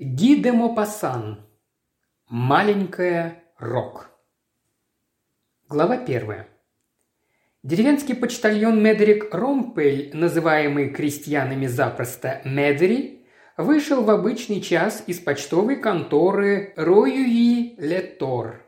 Ги де Мопассан. Маленькая Рок. Глава первая. Деревенский почтальон Медерик Ромпель, называемый крестьянами запросто Медери, вышел в обычный час из почтовой конторы Роюи Летор.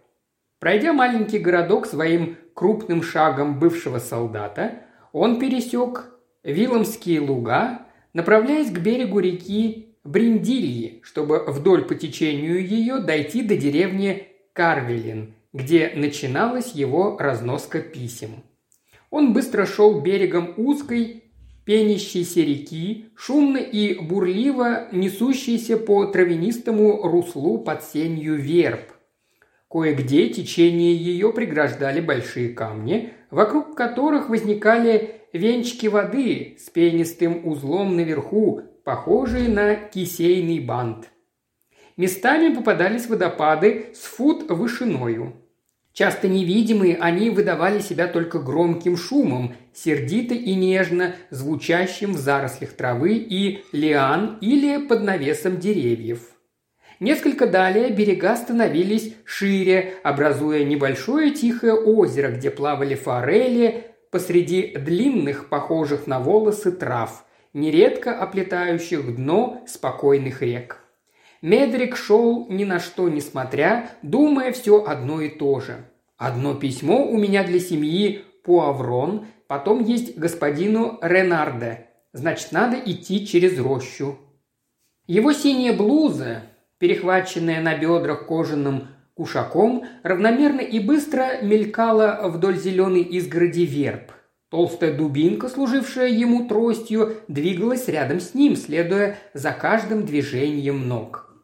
Пройдя маленький городок своим крупным шагом бывшего солдата, он пересек Виломские луга, направляясь к берегу реки Бриндильи, чтобы вдоль по течению ее дойти до деревни Карвелин, где начиналась его разноска писем. Он быстро шел берегом узкой, пенящейся реки, шумно и бурливо несущейся по травянистому руслу под сенью верб. Кое-где течение ее преграждали большие камни, вокруг которых возникали венчики воды с пенистым узлом наверху, похожие на кисейный бант. Местами попадались водопады с фут вышиною. Часто невидимые, они выдавали себя только громким шумом, сердито и нежно звучащим в зарослях травы и лиан или под навесом деревьев. Несколько далее берега становились шире, образуя небольшое тихое озеро, где плавали форели посреди длинных, похожих на волосы трав, нередко оплетающих дно спокойных рек. Медрик шел ни на что не смотря, думая все одно и то же. Одно письмо у меня для семьи Пуаврон, потом есть господину Ренарде. Значит, надо идти через рощу. Его синяя блуза, перехваченная на бедрах кожаным кушаком, равномерно и быстро мелькала вдоль зеленой изгороди верб. Толстая дубинка, служившая ему тростью, двигалась рядом с ним, следуя за каждым движением ног.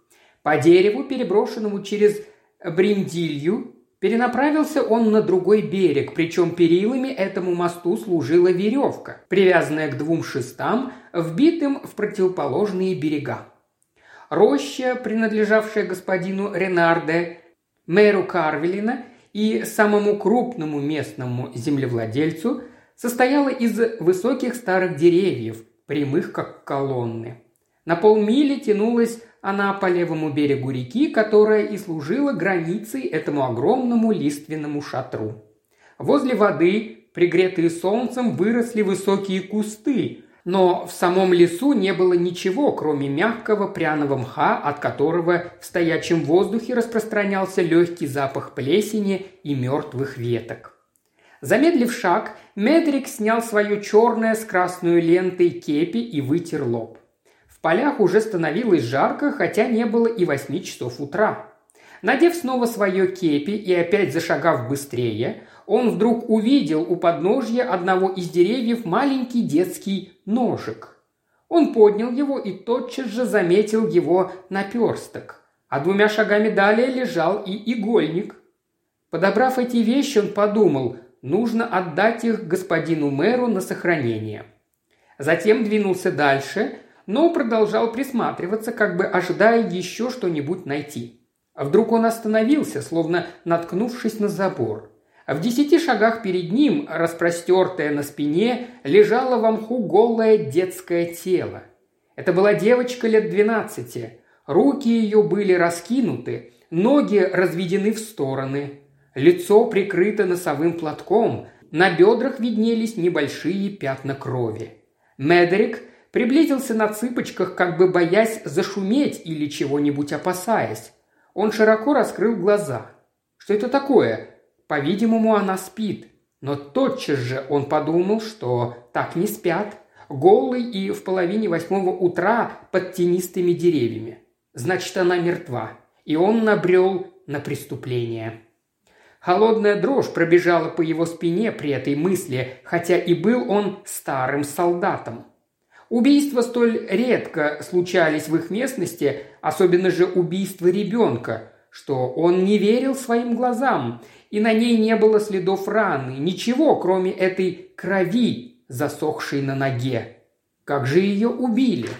По дереву, переброшенному через Бриндилью, перенаправился он на другой берег, причем перилами этому мосту служила веревка, привязанная к двум шестам, вбитым в противоположные берега. Роща, принадлежавшая господину Ренарде, мэру Карвелина и самому крупному местному землевладельцу, состояла из высоких старых деревьев, прямых как колонны. На полмили тянулась она по левому берегу реки, которая и служила границей этому огромному лиственному шатру. Возле воды, пригретые солнцем, выросли высокие кусты, но в самом лесу не было ничего, кроме мягкого пряного мха, от которого в стоячем воздухе распространялся легкий запах плесени и мертвых веток. Замедлив шаг, Медрик снял свое черное с красной лентой кепи и вытер лоб полях уже становилось жарко, хотя не было и восьми часов утра. Надев снова свое кепи и опять зашагав быстрее, он вдруг увидел у подножья одного из деревьев маленький детский ножик. Он поднял его и тотчас же заметил его наперсток. А двумя шагами далее лежал и игольник. Подобрав эти вещи, он подумал, нужно отдать их господину мэру на сохранение. Затем двинулся дальше, но продолжал присматриваться, как бы ожидая еще что-нибудь найти. Вдруг он остановился, словно наткнувшись на забор. В десяти шагах перед ним, распростертое на спине, лежало в мху голое детское тело. Это была девочка лет двенадцати. Руки ее были раскинуты, ноги разведены в стороны. Лицо прикрыто носовым платком, на бедрах виднелись небольшие пятна крови. Медерик Приблизился на цыпочках, как бы боясь зашуметь или чего-нибудь опасаясь. Он широко раскрыл глаза. Что это такое? По-видимому, она спит. Но тотчас же он подумал, что так не спят. Голый и в половине восьмого утра под тенистыми деревьями. Значит, она мертва. И он набрел на преступление. Холодная дрожь пробежала по его спине при этой мысли, хотя и был он старым солдатом. Убийства столь редко случались в их местности, особенно же убийство ребенка, что он не верил своим глазам, и на ней не было следов раны, ничего, кроме этой крови, засохшей на ноге. Как же ее убили?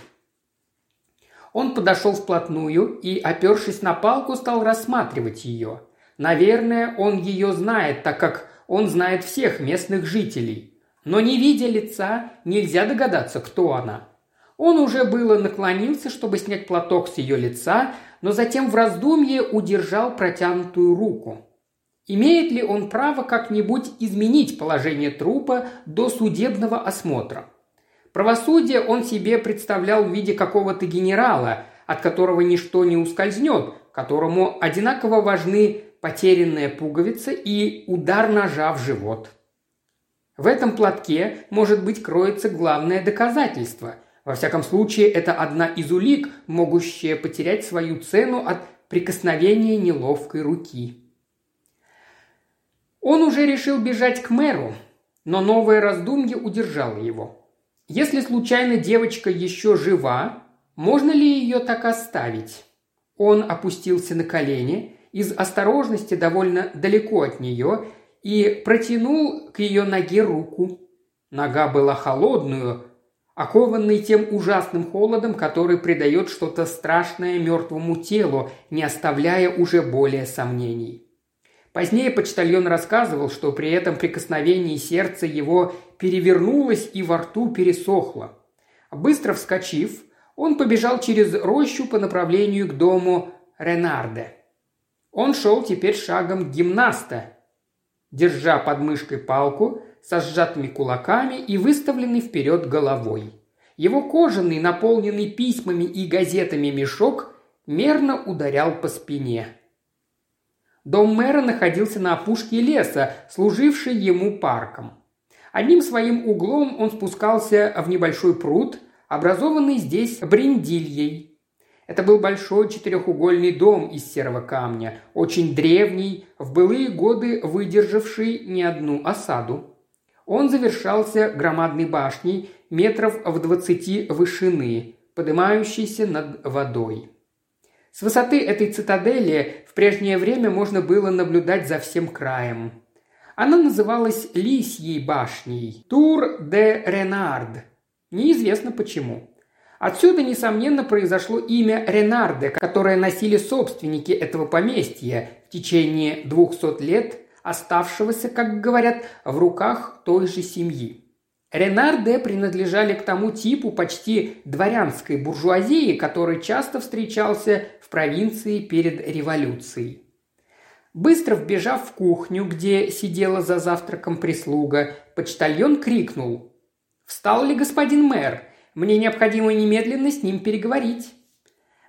Он подошел вплотную и, опершись на палку, стал рассматривать ее. Наверное, он ее знает, так как он знает всех местных жителей. Но не видя лица, нельзя догадаться, кто она. Он уже было наклонился, чтобы снять платок с ее лица, но затем в раздумье удержал протянутую руку. Имеет ли он право как-нибудь изменить положение трупа до судебного осмотра? Правосудие он себе представлял в виде какого-то генерала, от которого ничто не ускользнет, которому одинаково важны потерянная пуговица и удар ножа в живот. В этом платке, может быть, кроется главное доказательство. Во всяком случае, это одна из улик, могущая потерять свою цену от прикосновения неловкой руки. Он уже решил бежать к мэру, но новое раздумье удержало его. Если случайно девочка еще жива, можно ли ее так оставить? Он опустился на колени, из осторожности довольно далеко от нее, и протянул к ее ноге руку. Нога была холодную, окованной тем ужасным холодом, который придает что-то страшное мертвому телу, не оставляя уже более сомнений. Позднее почтальон рассказывал, что при этом прикосновении сердце его перевернулось и во рту пересохло. Быстро вскочив, он побежал через рощу по направлению к дому Ренарде. Он шел теперь шагом гимнаста, держа под мышкой палку со сжатыми кулаками и выставленный вперед головой. Его кожаный, наполненный письмами и газетами мешок мерно ударял по спине. Дом мэра находился на опушке леса, служивший ему парком. Одним своим углом он спускался в небольшой пруд, образованный здесь бриндильей – это был большой четырехугольный дом из серого камня, очень древний, в былые годы выдержавший не одну осаду. Он завершался громадной башней метров в двадцати вышины, поднимающейся над водой. С высоты этой цитадели в прежнее время можно было наблюдать за всем краем. Она называлась Лисьей башней, Тур де Ренард. Неизвестно почему. Отсюда, несомненно, произошло имя Ренарде, которое носили собственники этого поместья в течение двухсот лет, оставшегося, как говорят, в руках той же семьи. Ренарде принадлежали к тому типу почти дворянской буржуазии, который часто встречался в провинции перед революцией. Быстро вбежав в кухню, где сидела за завтраком прислуга, почтальон крикнул «Встал ли господин мэр? Мне необходимо немедленно с ним переговорить».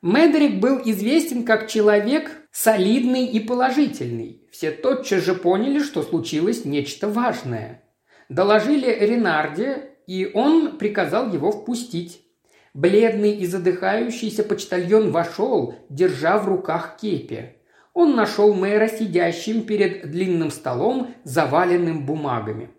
Медерик был известен как человек солидный и положительный. Все тотчас же поняли, что случилось нечто важное. Доложили Ренарде, и он приказал его впустить. Бледный и задыхающийся почтальон вошел, держа в руках кепи. Он нашел мэра сидящим перед длинным столом, заваленным бумагами.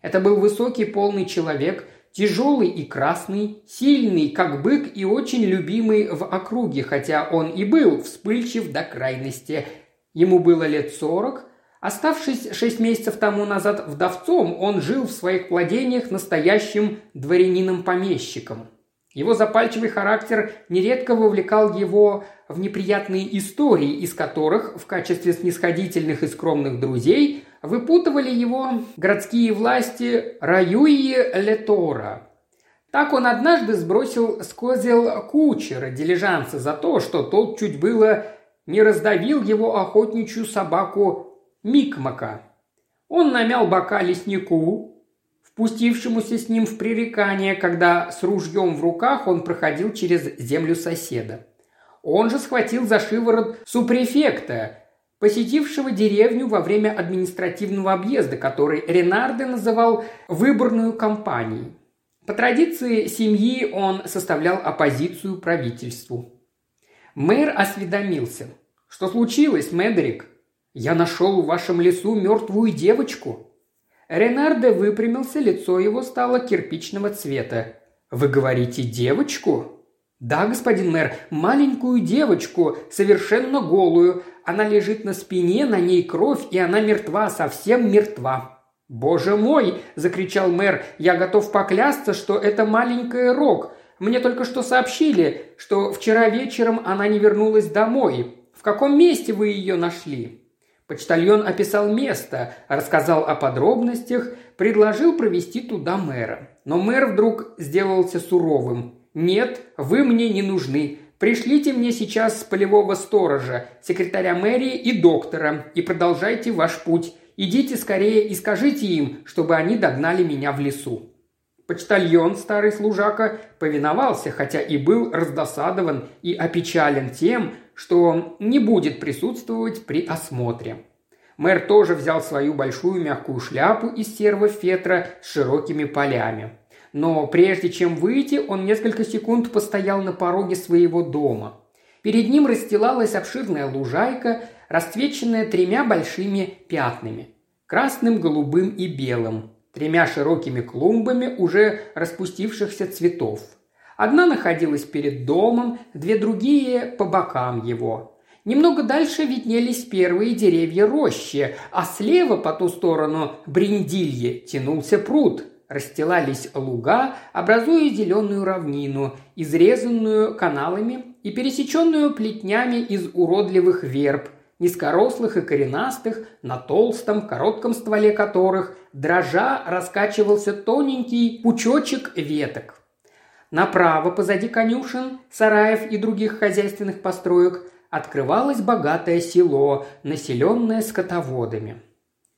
Это был высокий полный человек Тяжелый и красный, сильный, как бык и очень любимый в округе, хотя он и был вспыльчив до крайности. Ему было лет сорок. Оставшись шесть месяцев тому назад вдовцом, он жил в своих владениях настоящим дворянином-помещиком. Его запальчивый характер нередко вовлекал его в неприятные истории, из которых в качестве снисходительных и скромных друзей выпутывали его городские власти Раюи Летора. Так он однажды сбросил с козел кучера дилижанса за то, что тот чуть было не раздавил его охотничью собаку Микмака. Он намял бока леснику, впустившемуся с ним в пререкание, когда с ружьем в руках он проходил через землю соседа. Он же схватил за шиворот супрефекта, посетившего деревню во время административного объезда, который Ренарде называл «выборную кампанией». По традиции семьи он составлял оппозицию правительству. Мэр осведомился. «Что случилось, Медрик? Я нашел в вашем лесу мертвую девочку». Ренарде выпрямился, лицо его стало кирпичного цвета. «Вы говорите девочку?» «Да, господин мэр, маленькую девочку, совершенно голую. Она лежит на спине, на ней кровь, и она мертва, совсем мертва». «Боже мой!» – закричал мэр. «Я готов поклясться, что это маленькая Рок. Мне только что сообщили, что вчера вечером она не вернулась домой. В каком месте вы ее нашли?» Почтальон описал место, рассказал о подробностях, предложил провести туда мэра. Но мэр вдруг сделался суровым. «Нет, вы мне не нужны. Пришлите мне сейчас полевого сторожа, секретаря мэрии и доктора, и продолжайте ваш путь. Идите скорее и скажите им, чтобы они догнали меня в лесу». Почтальон, старый служака, повиновался, хотя и был раздосадован и опечален тем, что не будет присутствовать при осмотре. Мэр тоже взял свою большую мягкую шляпу из серого фетра с широкими полями – но прежде чем выйти, он несколько секунд постоял на пороге своего дома. Перед ним расстилалась обширная лужайка, расцвеченная тремя большими пятнами – красным, голубым и белым, тремя широкими клумбами уже распустившихся цветов. Одна находилась перед домом, две другие – по бокам его. Немного дальше виднелись первые деревья рощи, а слева по ту сторону Бриндилье тянулся пруд – расстилались луга, образуя зеленую равнину, изрезанную каналами и пересеченную плетнями из уродливых верб, низкорослых и коренастых, на толстом, коротком стволе которых, дрожа, раскачивался тоненький пучочек веток. Направо, позади конюшен, сараев и других хозяйственных построек, открывалось богатое село, населенное скотоводами.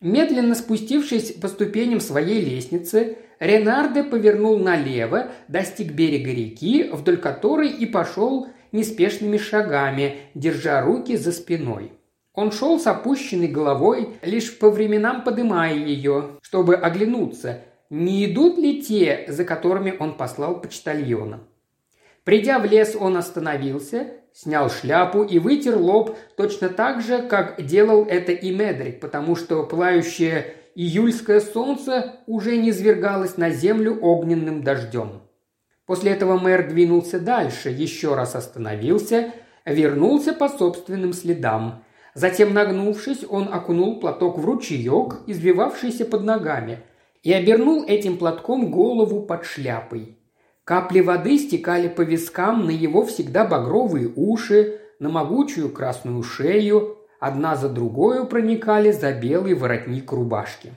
Медленно спустившись по ступеням своей лестницы, Ренарде повернул налево, достиг берега реки, вдоль которой и пошел неспешными шагами, держа руки за спиной. Он шел с опущенной головой, лишь по временам подымая ее, чтобы оглянуться, не идут ли те, за которыми он послал почтальона. Придя в лес, он остановился, снял шляпу и вытер лоб точно так же, как делал это и Медрик, потому что пылающее июльское солнце уже не звергалось на землю огненным дождем. После этого мэр двинулся дальше, еще раз остановился, вернулся по собственным следам. Затем, нагнувшись, он окунул платок в ручеек, извивавшийся под ногами, и обернул этим платком голову под шляпой. Капли воды стекали по вискам на его всегда багровые уши, на могучую красную шею, одна за другой проникали за белый воротник рубашки.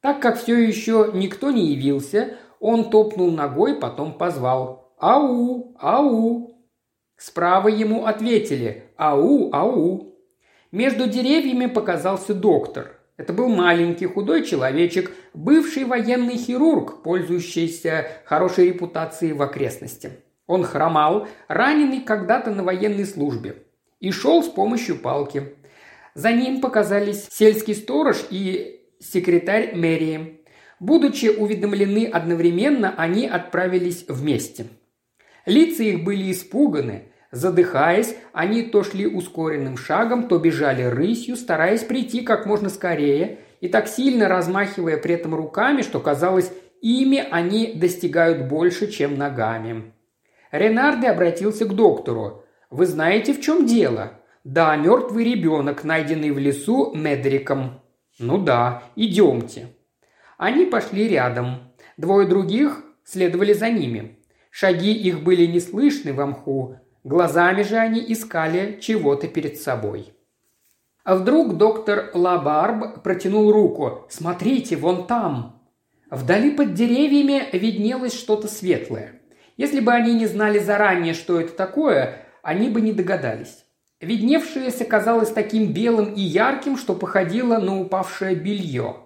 Так как все еще никто не явился, он топнул ногой, потом позвал «Ау! Ау!». Справа ему ответили «Ау! Ау!». Между деревьями показался доктор. Это был маленький худой человечек, бывший военный хирург, пользующийся хорошей репутацией в окрестности. Он хромал, раненый когда-то на военной службе и шел с помощью палки. За ним показались сельский сторож и секретарь мэрии. Будучи уведомлены одновременно, они отправились вместе. Лица их были испуганы. Задыхаясь, они то шли ускоренным шагом, то бежали рысью, стараясь прийти как можно скорее, и так сильно размахивая при этом руками, что казалось, ими они достигают больше, чем ногами. Ренарде обратился к доктору. Вы знаете, в чем дело? Да, мертвый ребенок, найденный в лесу Медриком. Ну да, идемте. Они пошли рядом. Двое других следовали за ними. Шаги их были не слышны в мху, глазами же они искали чего-то перед собой. А вдруг доктор Лабарб протянул руку. «Смотрите, вон там!» Вдали под деревьями виднелось что-то светлое. Если бы они не знали заранее, что это такое, они бы не догадались. Видневшееся казалось таким белым и ярким, что походило на упавшее белье.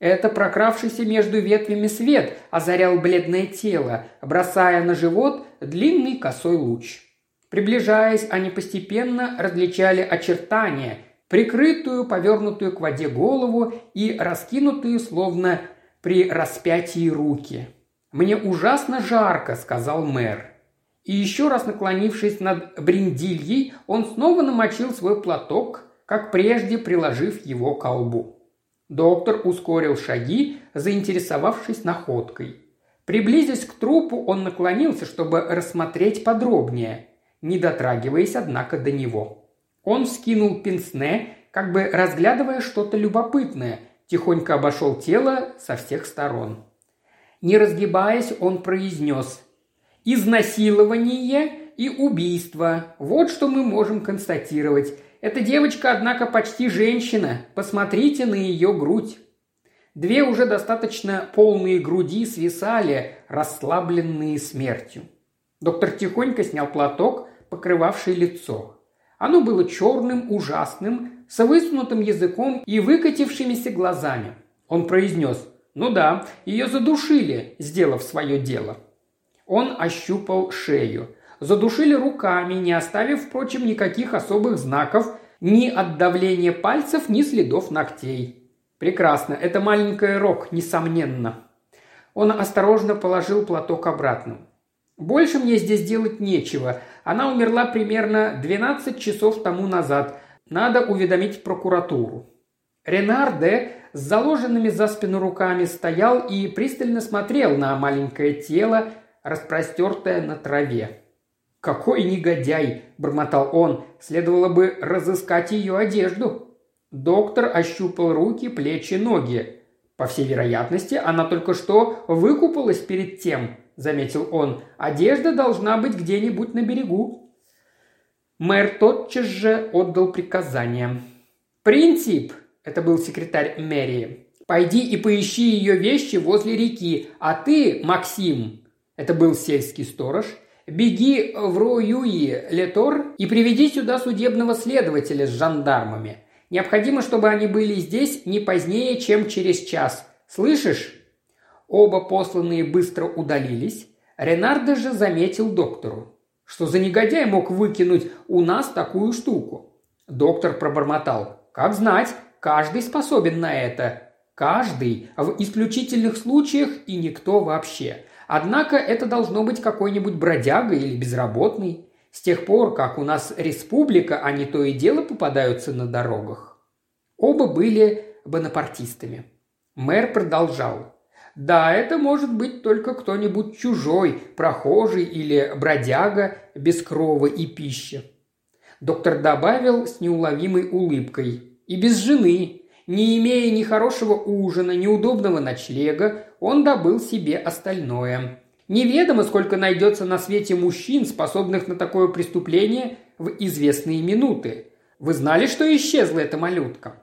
Это прокравшийся между ветвями свет озарял бледное тело, бросая на живот длинный косой луч. Приближаясь, они постепенно различали очертания, прикрытую, повернутую к воде голову и раскинутые, словно при распятии руки. «Мне ужасно жарко», — сказал мэр. И еще раз наклонившись над бриндильей, он снова намочил свой платок, как прежде приложив его к колбу. Доктор ускорил шаги, заинтересовавшись находкой. Приблизясь к трупу, он наклонился, чтобы рассмотреть подробнее, не дотрагиваясь, однако, до него. Он вскинул пенсне, как бы разглядывая что-то любопытное, тихонько обошел тело со всех сторон. Не разгибаясь, он произнес Изнасилование и убийство. Вот что мы можем констатировать. Эта девочка, однако, почти женщина. Посмотрите на ее грудь. Две уже достаточно полные груди свисали, расслабленные смертью. Доктор тихонько снял платок, покрывавший лицо. Оно было черным, ужасным, с высунутым языком и выкатившимися глазами. Он произнес «Ну да, ее задушили, сделав свое дело». Он ощупал шею. Задушили руками, не оставив, впрочем, никаких особых знаков ни от давления пальцев, ни следов ногтей. Прекрасно, это маленькая Рок, несомненно. Он осторожно положил платок обратно. Больше мне здесь делать нечего. Она умерла примерно 12 часов тому назад. Надо уведомить прокуратуру. Ренарде с заложенными за спину руками стоял и пристально смотрел на маленькое тело, распростертое на траве. «Какой негодяй!» – бормотал он. «Следовало бы разыскать ее одежду». Доктор ощупал руки, плечи, ноги. По всей вероятности, она только что выкупалась перед тем, заметил он. Одежда должна быть где-нибудь на берегу. Мэр тотчас же отдал приказание. «Принцип!» – это был секретарь мэрии. «Пойди и поищи ее вещи возле реки, а ты, Максим, это был сельский сторож, беги в Роюи, Летор, и приведи сюда судебного следователя с жандармами. Необходимо, чтобы они были здесь не позднее, чем через час. Слышишь?» Оба посланные быстро удалились. Ренардо же заметил доктору. Что за негодяй мог выкинуть у нас такую штуку? Доктор пробормотал. Как знать, каждый способен на это. Каждый, в исключительных случаях и никто вообще. Однако это должно быть какой-нибудь бродяга или безработный. С тех пор, как у нас республика, они то и дело попадаются на дорогах. Оба были бонапартистами. Мэр продолжал. Да, это может быть только кто-нибудь чужой, прохожий или бродяга без крова и пищи. Доктор добавил с неуловимой улыбкой. И без жены, не имея ни хорошего ужина, ни удобного ночлега, он добыл себе остальное. Неведомо, сколько найдется на свете мужчин, способных на такое преступление в известные минуты. Вы знали, что исчезла эта малютка?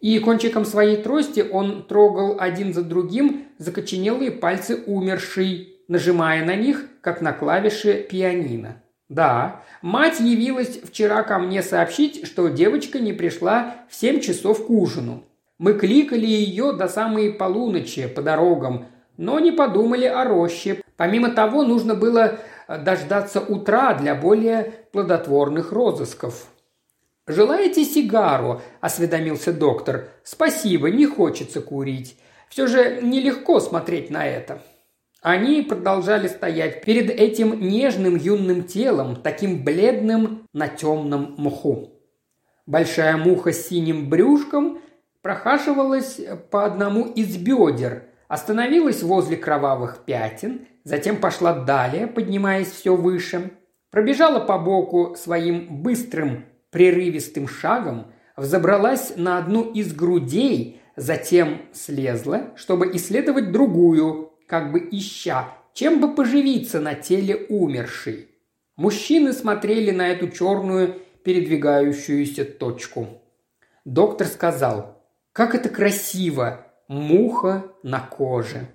И кончиком своей трости он трогал один за другим закоченелые пальцы умершей, нажимая на них, как на клавиши пианино. Да, мать явилась вчера ко мне сообщить, что девочка не пришла в семь часов к ужину. Мы кликали ее до самой полуночи по дорогам, но не подумали о роще. Помимо того, нужно было дождаться утра для более плодотворных розысков. «Желаете сигару?» – осведомился доктор. «Спасибо, не хочется курить. Все же нелегко смотреть на это». Они продолжали стоять перед этим нежным юным телом, таким бледным на темном мху. Большая муха с синим брюшком прохаживалась по одному из бедер, остановилась возле кровавых пятен, затем пошла далее, поднимаясь все выше, пробежала по боку своим быстрым прерывистым шагом, взобралась на одну из грудей, затем слезла, чтобы исследовать другую, как бы ища, чем бы поживиться на теле умершей. Мужчины смотрели на эту черную передвигающуюся точку. Доктор сказал, как это красиво, муха на коже.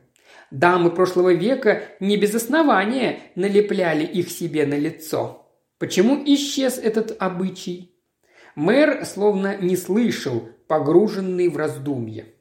Дамы прошлого века не без основания налепляли их себе на лицо. Почему исчез этот обычай? Мэр словно не слышал, погруженный в раздумье.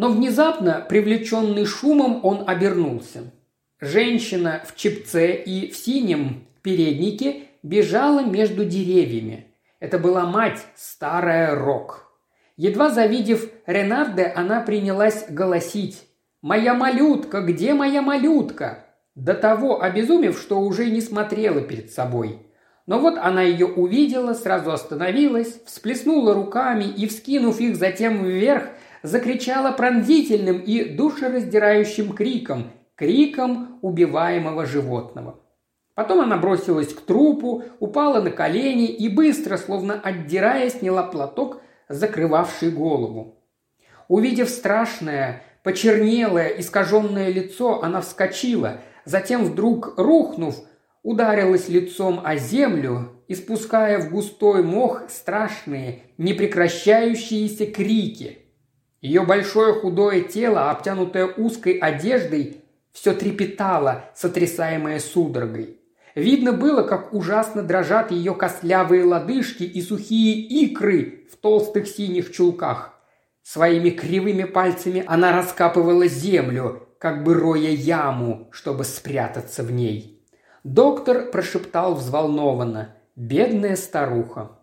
Но внезапно, привлеченный шумом, он обернулся. Женщина в чепце и в синем переднике бежала между деревьями. Это была мать, старая Рок. Едва завидев Ренарде, она принялась голосить. «Моя малютка! Где моя малютка?» До того обезумев, что уже не смотрела перед собой. Но вот она ее увидела, сразу остановилась, всплеснула руками и, вскинув их затем вверх, закричала пронзительным и душераздирающим криком, криком убиваемого животного. Потом она бросилась к трупу, упала на колени и быстро, словно отдирая, сняла платок, закрывавший голову. Увидев страшное, почернелое, искаженное лицо, она вскочила, затем вдруг, рухнув, ударилась лицом о землю, испуская в густой мох страшные, непрекращающиеся крики – Ее большое худое тело, обтянутое узкой одеждой, все трепетало, сотрясаемое судорогой. Видно было, как ужасно дрожат ее костлявые лодыжки и сухие икры в толстых синих чулках. Своими кривыми пальцами она раскапывала землю, как бы роя яму, чтобы спрятаться в ней. Доктор прошептал взволнованно «Бедная старуха».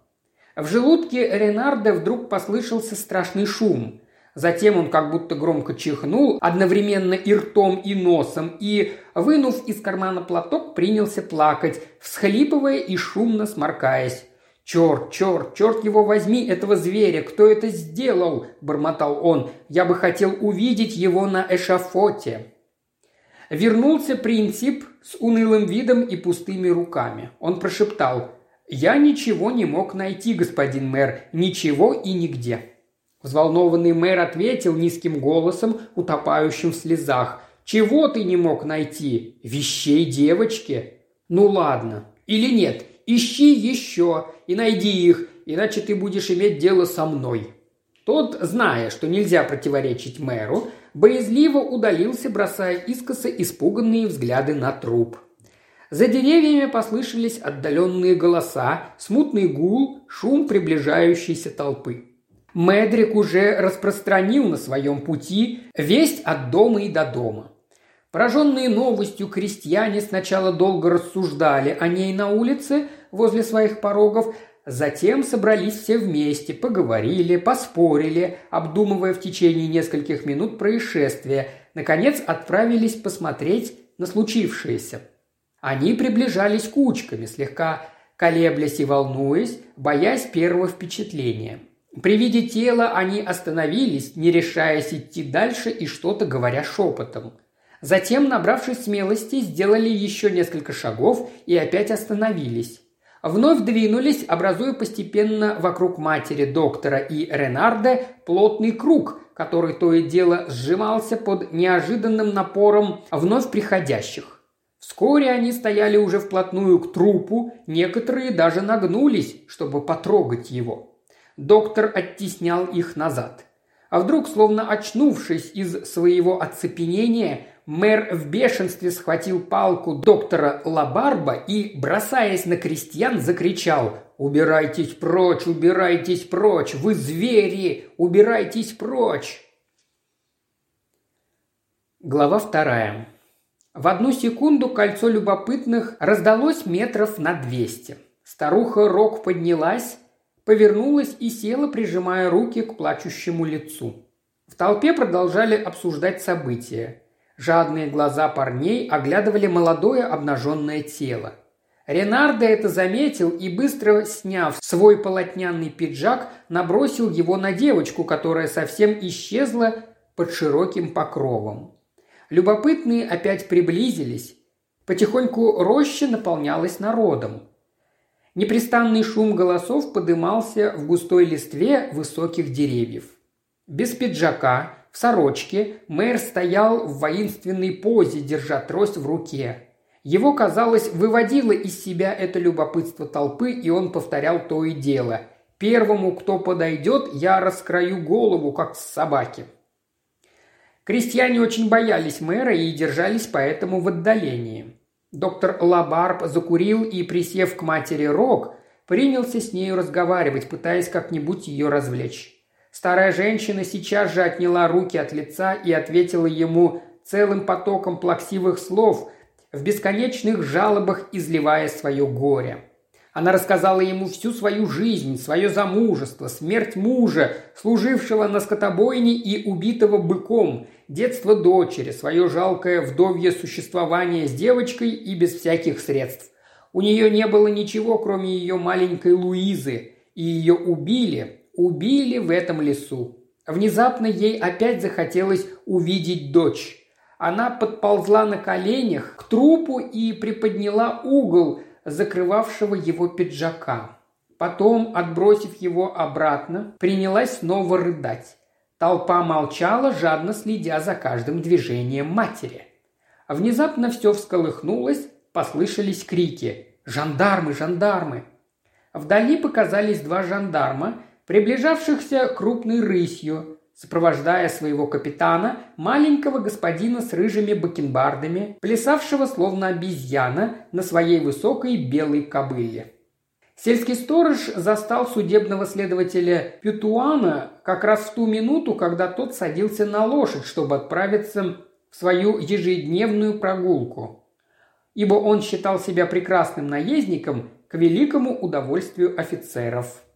В желудке Ренарда вдруг послышался страшный шум. Затем он как будто громко чихнул, одновременно и ртом, и носом, и, вынув из кармана платок, принялся плакать, всхлипывая и шумно сморкаясь. «Черт, черт, черт его возьми, этого зверя! Кто это сделал?» – бормотал он. «Я бы хотел увидеть его на эшафоте». Вернулся принцип с унылым видом и пустыми руками. Он прошептал «Я ничего не мог найти, господин мэр, ничего и нигде». Взволнованный мэр ответил низким голосом, утопающим в слезах. «Чего ты не мог найти? Вещей девочки?» «Ну ладно. Или нет? Ищи еще и найди их, иначе ты будешь иметь дело со мной». Тот, зная, что нельзя противоречить мэру, боязливо удалился, бросая искоса испуганные взгляды на труп. За деревьями послышались отдаленные голоса, смутный гул, шум приближающейся толпы. Медрик уже распространил на своем пути весть от дома и до дома. Пораженные новостью крестьяне сначала долго рассуждали о ней на улице возле своих порогов, затем собрались все вместе, поговорили, поспорили, обдумывая в течение нескольких минут происшествие, наконец отправились посмотреть на случившееся. Они приближались кучками, слегка колеблясь и волнуясь, боясь первого впечатления – при виде тела они остановились, не решаясь идти дальше и что-то говоря шепотом. Затем, набравшись смелости, сделали еще несколько шагов и опять остановились. Вновь двинулись, образуя постепенно вокруг матери доктора и Ренарда плотный круг, который то и дело сжимался под неожиданным напором вновь приходящих. Вскоре они стояли уже вплотную к трупу, некоторые даже нагнулись, чтобы потрогать его. Доктор оттеснял их назад. А вдруг, словно очнувшись из своего оцепенения, мэр в бешенстве схватил палку доктора Лабарба и, бросаясь на крестьян, закричал «Убирайтесь прочь, убирайтесь прочь! Вы звери! Убирайтесь прочь!» Глава вторая. В одну секунду кольцо любопытных раздалось метров на двести. Старуха Рок поднялась, повернулась и села, прижимая руки к плачущему лицу. В толпе продолжали обсуждать события. Жадные глаза парней оглядывали молодое обнаженное тело. Ренардо это заметил и, быстро сняв свой полотняный пиджак, набросил его на девочку, которая совсем исчезла под широким покровом. Любопытные опять приблизились. Потихоньку роща наполнялась народом. Непрестанный шум голосов подымался в густой листве высоких деревьев. Без пиджака, в сорочке, мэр стоял в воинственной позе, держа трость в руке. Его, казалось, выводило из себя это любопытство толпы, и он повторял то и дело. «Первому, кто подойдет, я раскрою голову, как с собаки». Крестьяне очень боялись мэра и держались поэтому в отдалении. Доктор Лабарб закурил и, присев к матери Рок, принялся с нею разговаривать, пытаясь как-нибудь ее развлечь. Старая женщина сейчас же отняла руки от лица и ответила ему целым потоком плаксивых слов, в бесконечных жалобах изливая свое горе. Она рассказала ему всю свою жизнь, свое замужество, смерть мужа, служившего на скотобойне и убитого быком, детство дочери, свое жалкое вдовье существование с девочкой и без всяких средств. У нее не было ничего, кроме ее маленькой Луизы, и ее убили, убили в этом лесу. Внезапно ей опять захотелось увидеть дочь. Она подползла на коленях к трупу и приподняла угол, закрывавшего его пиджака. Потом, отбросив его обратно, принялась снова рыдать. Толпа молчала, жадно следя за каждым движением матери. Внезапно все всколыхнулось, послышались крики «Жандармы! Жандармы!». Вдали показались два жандарма, приближавшихся крупной рысью. сопровождая своего капитана, маленького господина с рыжими бакенбардами, плясавшего словно обезьяна на своей высокой белой кобыле. Сельский сторож застал судебного следователя Пютуана как раз в ту минуту, когда тот садился на лошадь, чтобы отправиться в свою ежедневную прогулку. Ибо он считал себя прекрасным наездником к великому удовольствию офицеров –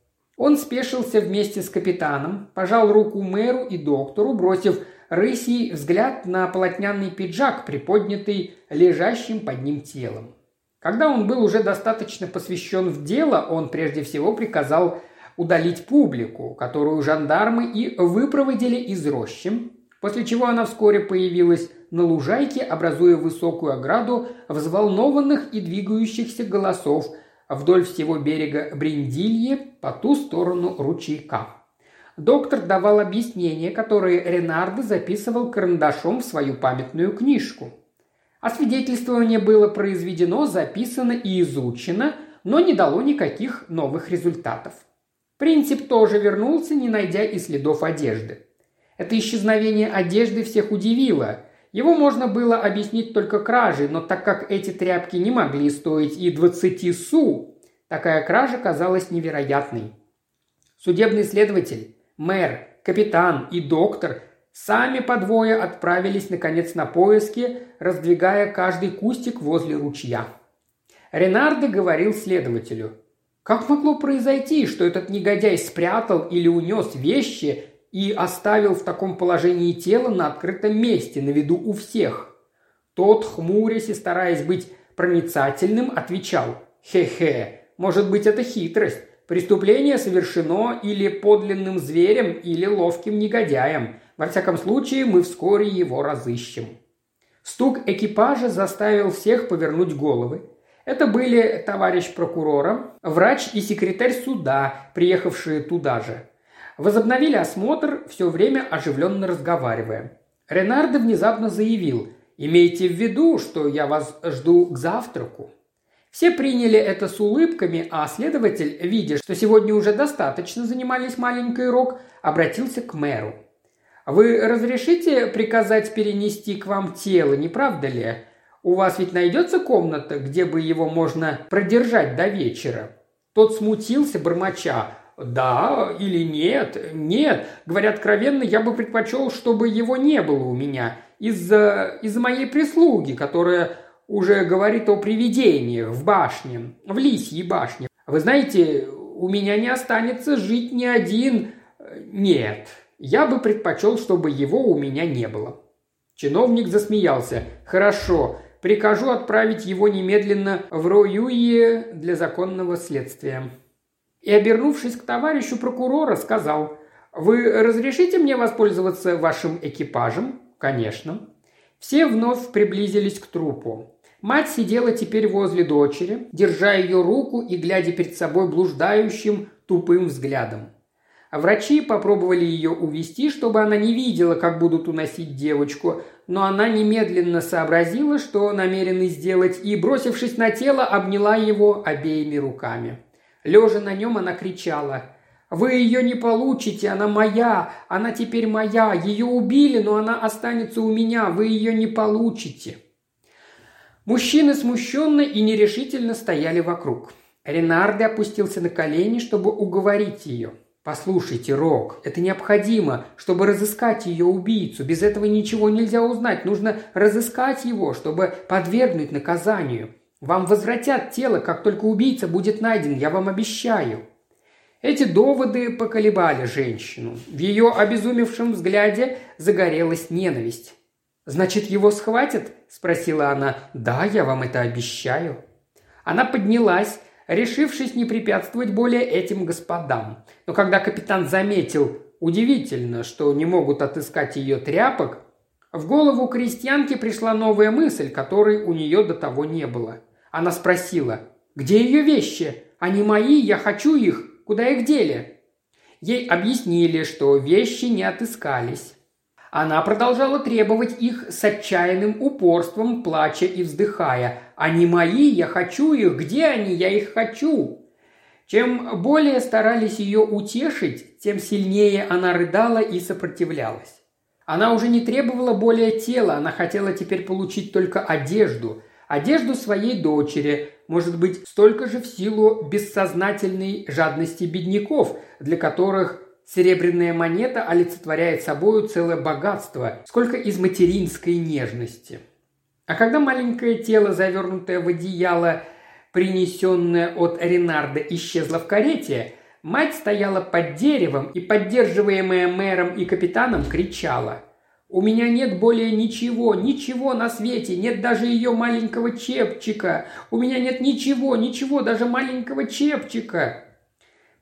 он спешился вместе с капитаном, пожал руку мэру и доктору, бросив рысий взгляд на полотняный пиджак, приподнятый лежащим под ним телом. Когда он был уже достаточно посвящен в дело, он прежде всего приказал удалить публику, которую жандармы и выпроводили из рощи, после чего она вскоре появилась на лужайке, образуя высокую ограду взволнованных и двигающихся голосов, вдоль всего берега Бриндильи по ту сторону ручейка. Доктор давал объяснения, которые Ренардо записывал карандашом в свою памятную книжку. Освидетельствование было произведено, записано и изучено, но не дало никаких новых результатов. Принцип тоже вернулся, не найдя и следов одежды. Это исчезновение одежды всех удивило – его можно было объяснить только кражей, но так как эти тряпки не могли стоить и 20 су, такая кража казалась невероятной. Судебный следователь, мэр, капитан и доктор сами по двое отправились, наконец, на поиски, раздвигая каждый кустик возле ручья. Ренардо говорил следователю. Как могло произойти, что этот негодяй спрятал или унес вещи, и оставил в таком положении тело на открытом месте, на виду у всех. Тот, хмурясь и стараясь быть проницательным, отвечал «Хе-хе, может быть, это хитрость. Преступление совершено или подлинным зверем, или ловким негодяем. Во всяком случае, мы вскоре его разыщем». Стук экипажа заставил всех повернуть головы. Это были товарищ прокурора, врач и секретарь суда, приехавшие туда же. Возобновили осмотр, все время оживленно разговаривая. Ренардо внезапно заявил «Имейте в виду, что я вас жду к завтраку». Все приняли это с улыбками, а следователь, видя, что сегодня уже достаточно занимались маленькой Рок, обратился к мэру. «Вы разрешите приказать перенести к вам тело, не правда ли? У вас ведь найдется комната, где бы его можно продержать до вечера?» Тот смутился, бормоча. «Да или нет? Нет. Говоря откровенно, я бы предпочел, чтобы его не было у меня. Из-за из моей прислуги, которая уже говорит о привидениях в башне, в лисьей башне. Вы знаете, у меня не останется жить ни один... Нет, я бы предпочел, чтобы его у меня не было». Чиновник засмеялся. «Хорошо, прикажу отправить его немедленно в Роюе для законного следствия» и, обернувшись к товарищу прокурора, сказал «Вы разрешите мне воспользоваться вашим экипажем?» «Конечно». Все вновь приблизились к трупу. Мать сидела теперь возле дочери, держа ее руку и глядя перед собой блуждающим тупым взглядом. Врачи попробовали ее увести, чтобы она не видела, как будут уносить девочку, но она немедленно сообразила, что намерены сделать, и, бросившись на тело, обняла его обеими руками. Лежа на нем, она кричала. «Вы ее не получите, она моя, она теперь моя, ее убили, но она останется у меня, вы ее не получите». Мужчины смущенно и нерешительно стояли вокруг. Ренарде опустился на колени, чтобы уговорить ее. «Послушайте, Рок, это необходимо, чтобы разыскать ее убийцу. Без этого ничего нельзя узнать. Нужно разыскать его, чтобы подвергнуть наказанию. Вам возвратят тело, как только убийца будет найден, я вам обещаю». Эти доводы поколебали женщину. В ее обезумевшем взгляде загорелась ненависть. «Значит, его схватят?» – спросила она. «Да, я вам это обещаю». Она поднялась, решившись не препятствовать более этим господам. Но когда капитан заметил, удивительно, что не могут отыскать ее тряпок, в голову крестьянки пришла новая мысль, которой у нее до того не было – она спросила, «Где ее вещи? Они мои, я хочу их. Куда их дели?» Ей объяснили, что вещи не отыскались. Она продолжала требовать их с отчаянным упорством, плача и вздыхая. «Они мои, я хочу их. Где они? Я их хочу!» Чем более старались ее утешить, тем сильнее она рыдала и сопротивлялась. Она уже не требовала более тела, она хотела теперь получить только одежду. Одежду своей дочери, может быть, столько же в силу бессознательной жадности бедняков, для которых серебряная монета олицетворяет собою целое богатство, сколько из материнской нежности. А когда маленькое тело, завернутое в одеяло, принесенное от Ренарда, исчезло в карете, мать стояла под деревом и, поддерживаемая мэром и капитаном, кричала – у меня нет более ничего, ничего на свете, нет даже ее маленького чепчика. У меня нет ничего, ничего, даже маленького чепчика.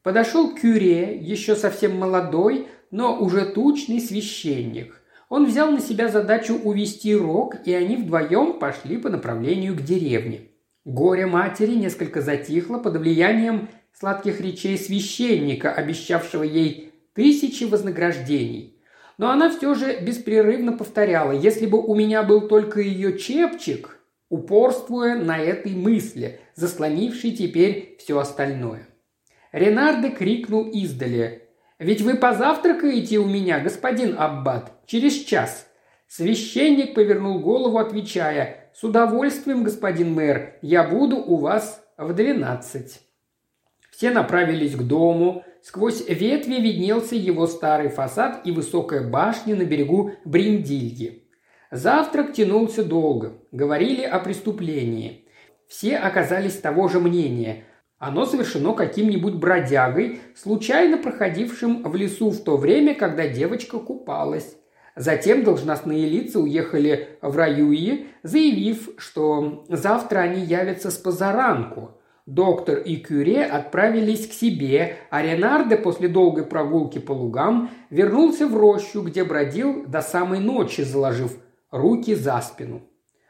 Подошел Кюре, еще совсем молодой, но уже тучный священник. Он взял на себя задачу увести Рок, и они вдвоем пошли по направлению к деревне. Горе матери несколько затихло под влиянием сладких речей священника, обещавшего ей тысячи вознаграждений – но она все же беспрерывно повторяла, если бы у меня был только ее чепчик, упорствуя на этой мысли, заслонившей теперь все остальное. Ренардо крикнул издали. «Ведь вы позавтракаете у меня, господин Аббат, через час». Священник повернул голову, отвечая, «С удовольствием, господин мэр, я буду у вас в двенадцать». Все направились к дому, Сквозь ветви виднелся его старый фасад и высокая башня на берегу Бриндильги. Завтрак тянулся долго. Говорили о преступлении. Все оказались того же мнения. Оно совершено каким-нибудь бродягой, случайно проходившим в лесу в то время, когда девочка купалась. Затем должностные лица уехали в Раюи, заявив, что завтра они явятся с позаранку – Доктор и Кюре отправились к себе, а Ренарде после долгой прогулки по лугам вернулся в рощу, где бродил до самой ночи, заложив руки за спину.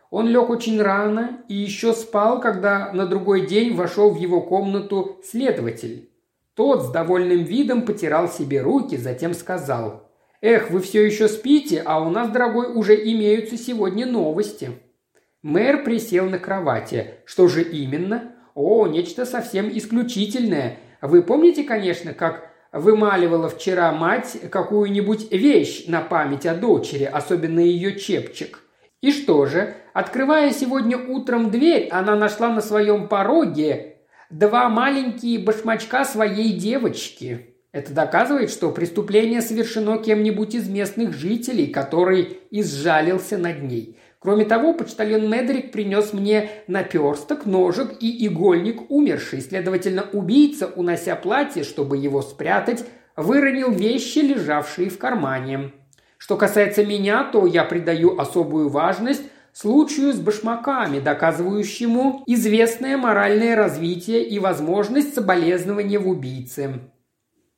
Он лег очень рано и еще спал, когда на другой день вошел в его комнату следователь. Тот с довольным видом потирал себе руки, затем сказал «Эх, вы все еще спите, а у нас, дорогой, уже имеются сегодня новости». Мэр присел на кровати. Что же именно? О, нечто совсем исключительное. Вы помните, конечно, как вымаливала вчера мать какую-нибудь вещь на память о дочери, особенно ее чепчик? И что же, открывая сегодня утром дверь, она нашла на своем пороге два маленькие башмачка своей девочки. Это доказывает, что преступление совершено кем-нибудь из местных жителей, который изжалился над ней. Кроме того, почтальон Медрик принес мне наперсток, ножик и игольник умерший. Следовательно, убийца, унося платье, чтобы его спрятать, выронил вещи, лежавшие в кармане. Что касается меня, то я придаю особую важность случаю с башмаками, доказывающему известное моральное развитие и возможность соболезнования в убийце.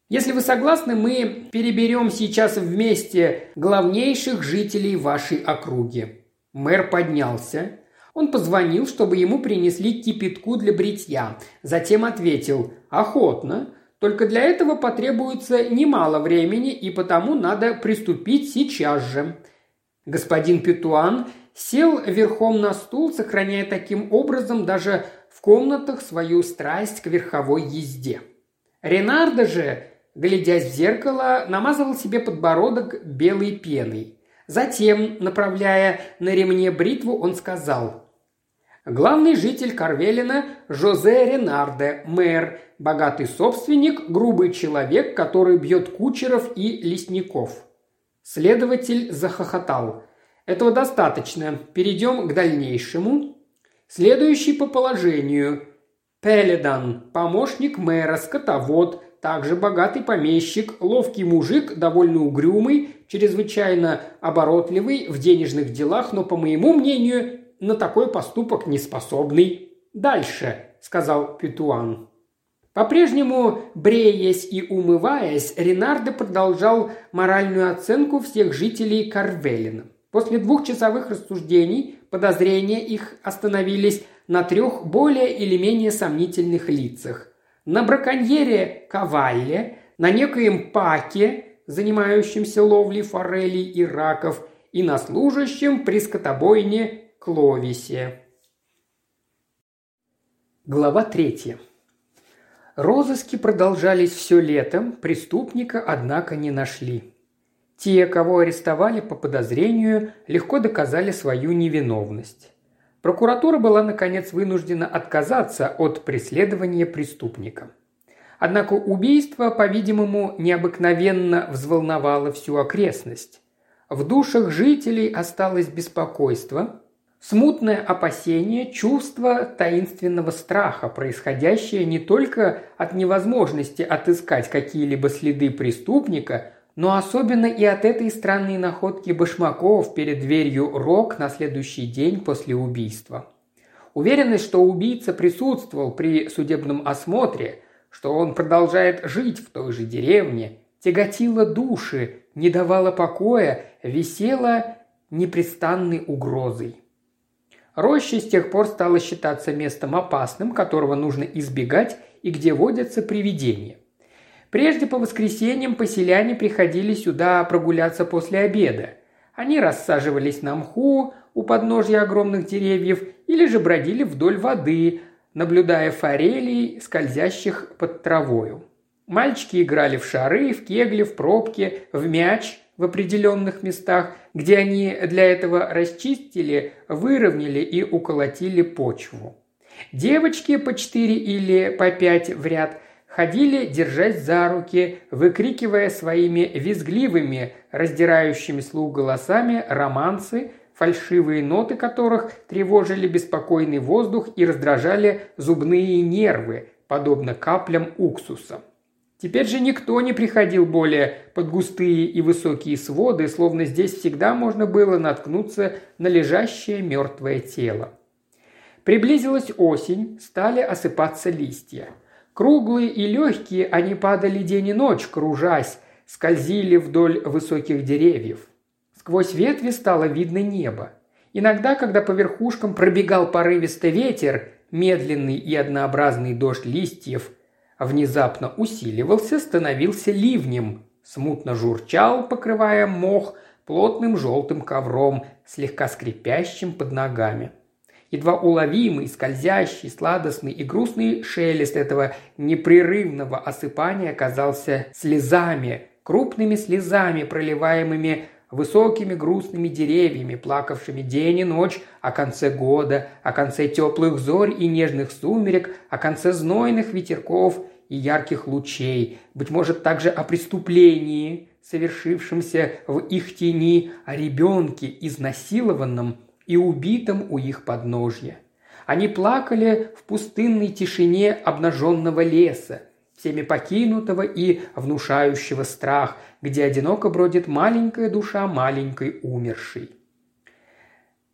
Если вы согласны, мы переберем сейчас вместе главнейших жителей вашей округи. Мэр поднялся. Он позвонил, чтобы ему принесли кипятку для бритья. Затем ответил «Охотно. Только для этого потребуется немало времени, и потому надо приступить сейчас же». Господин Петуан сел верхом на стул, сохраняя таким образом даже в комнатах свою страсть к верховой езде. Ренардо же, глядясь в зеркало, намазывал себе подбородок белой пеной – Затем, направляя на ремне бритву, он сказал Главный житель Карвелина – Жозе Ренарде, мэр, богатый собственник, грубый человек, который бьет кучеров и лесников. Следователь захохотал. Этого достаточно. Перейдем к дальнейшему. Следующий по положению. Пеледан, помощник мэра, скотовод, также богатый помещик, ловкий мужик, довольно угрюмый, чрезвычайно оборотливый в денежных делах, но, по моему мнению, на такой поступок не способный. «Дальше», — сказал Петуан. По-прежнему, бреясь и умываясь, Ренардо продолжал моральную оценку всех жителей Карвелина. После двухчасовых рассуждений подозрения их остановились на трех более или менее сомнительных лицах на браконьере Кавалле, на некоем Паке, занимающемся ловлей форелей и раков, и на служащем при скотобойне Кловисе. Глава третья. Розыски продолжались все летом, преступника, однако, не нашли. Те, кого арестовали по подозрению, легко доказали свою невиновность. Прокуратура была, наконец, вынуждена отказаться от преследования преступника. Однако убийство, по-видимому, необыкновенно взволновало всю окрестность. В душах жителей осталось беспокойство, Смутное опасение, чувство таинственного страха, происходящее не только от невозможности отыскать какие-либо следы преступника, но особенно и от этой странной находки башмаков перед дверью Рок на следующий день после убийства. Уверенность, что убийца присутствовал при судебном осмотре, что он продолжает жить в той же деревне, тяготила души, не давала покоя, висела непрестанной угрозой. Роща с тех пор стала считаться местом опасным, которого нужно избегать и где водятся привидения. Прежде по воскресеньям поселяне приходили сюда прогуляться после обеда. Они рассаживались на мху у подножья огромных деревьев или же бродили вдоль воды, наблюдая форелей, скользящих под травою. Мальчики играли в шары, в кегли, в пробки, в мяч в определенных местах, где они для этого расчистили, выровняли и уколотили почву. Девочки по четыре или по пять в ряд ходили держась за руки, выкрикивая своими визгливыми, раздирающими слух голосами романсы, фальшивые ноты которых тревожили беспокойный воздух и раздражали зубные нервы, подобно каплям уксуса. Теперь же никто не приходил более под густые и высокие своды, словно здесь всегда можно было наткнуться на лежащее мертвое тело. Приблизилась осень, стали осыпаться листья. Круглые и легкие они падали день и ночь, кружась, скользили вдоль высоких деревьев. Сквозь ветви стало видно небо. Иногда, когда по верхушкам пробегал порывистый ветер, медленный и однообразный дождь листьев – внезапно усиливался, становился ливнем, смутно журчал, покрывая мох плотным желтым ковром, слегка скрипящим под ногами. Едва уловимый, скользящий, сладостный и грустный шелест этого непрерывного осыпания оказался слезами, крупными слезами, проливаемыми высокими грустными деревьями, плакавшими день и ночь о конце года, о конце теплых зорь и нежных сумерек, о конце знойных ветерков и ярких лучей, быть может также о преступлении, совершившемся в их тени, о ребенке, изнасилованном и убитом у их подножья. Они плакали в пустынной тишине обнаженного леса, всеми покинутого и внушающего страх, где одиноко бродит маленькая душа маленькой умершей.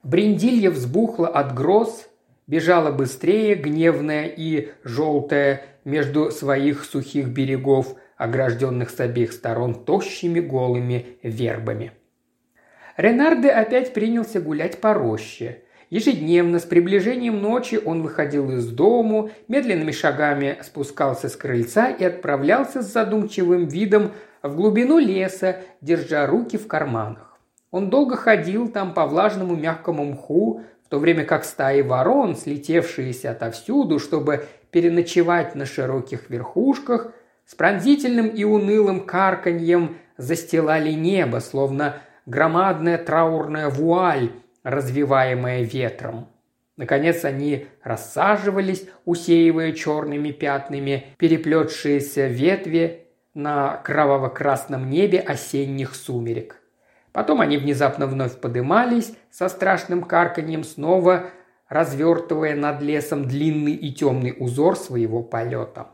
Бриндилья взбухла от гроз, бежала быстрее, гневная и желтая, между своих сухих берегов, огражденных с обеих сторон тощими голыми вербами. Ренарде опять принялся гулять по роще. Ежедневно с приближением ночи он выходил из дому, медленными шагами спускался с крыльца и отправлялся с задумчивым видом в глубину леса, держа руки в карманах. Он долго ходил там по влажному мягкому мху, в то время как стаи ворон, слетевшиеся отовсюду, чтобы переночевать на широких верхушках, с пронзительным и унылым карканьем застилали небо, словно громадная траурная вуаль, развиваемая ветром. Наконец они рассаживались, усеивая черными пятнами переплетшиеся ветви на кроваво-красном небе осенних сумерек. Потом они внезапно вновь подымались со страшным карканьем снова развертывая над лесом длинный и темный узор своего полета.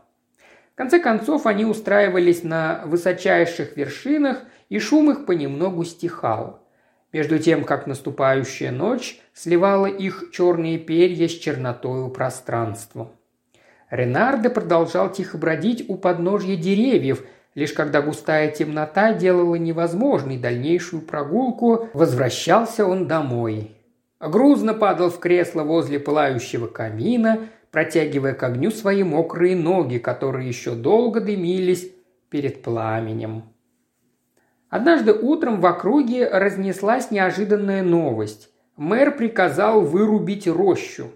В конце концов они устраивались на высочайших вершинах, и шум их понемногу стихал. Между тем, как наступающая ночь сливала их черные перья с чернотою пространством. Ренардо продолжал тихо бродить у подножья деревьев, лишь когда густая темнота делала невозможной дальнейшую прогулку, возвращался он домой. Грузно падал в кресло возле пылающего камина, протягивая к огню свои мокрые ноги, которые еще долго дымились перед пламенем. Однажды утром в округе разнеслась неожиданная новость. Мэр приказал вырубить рощу.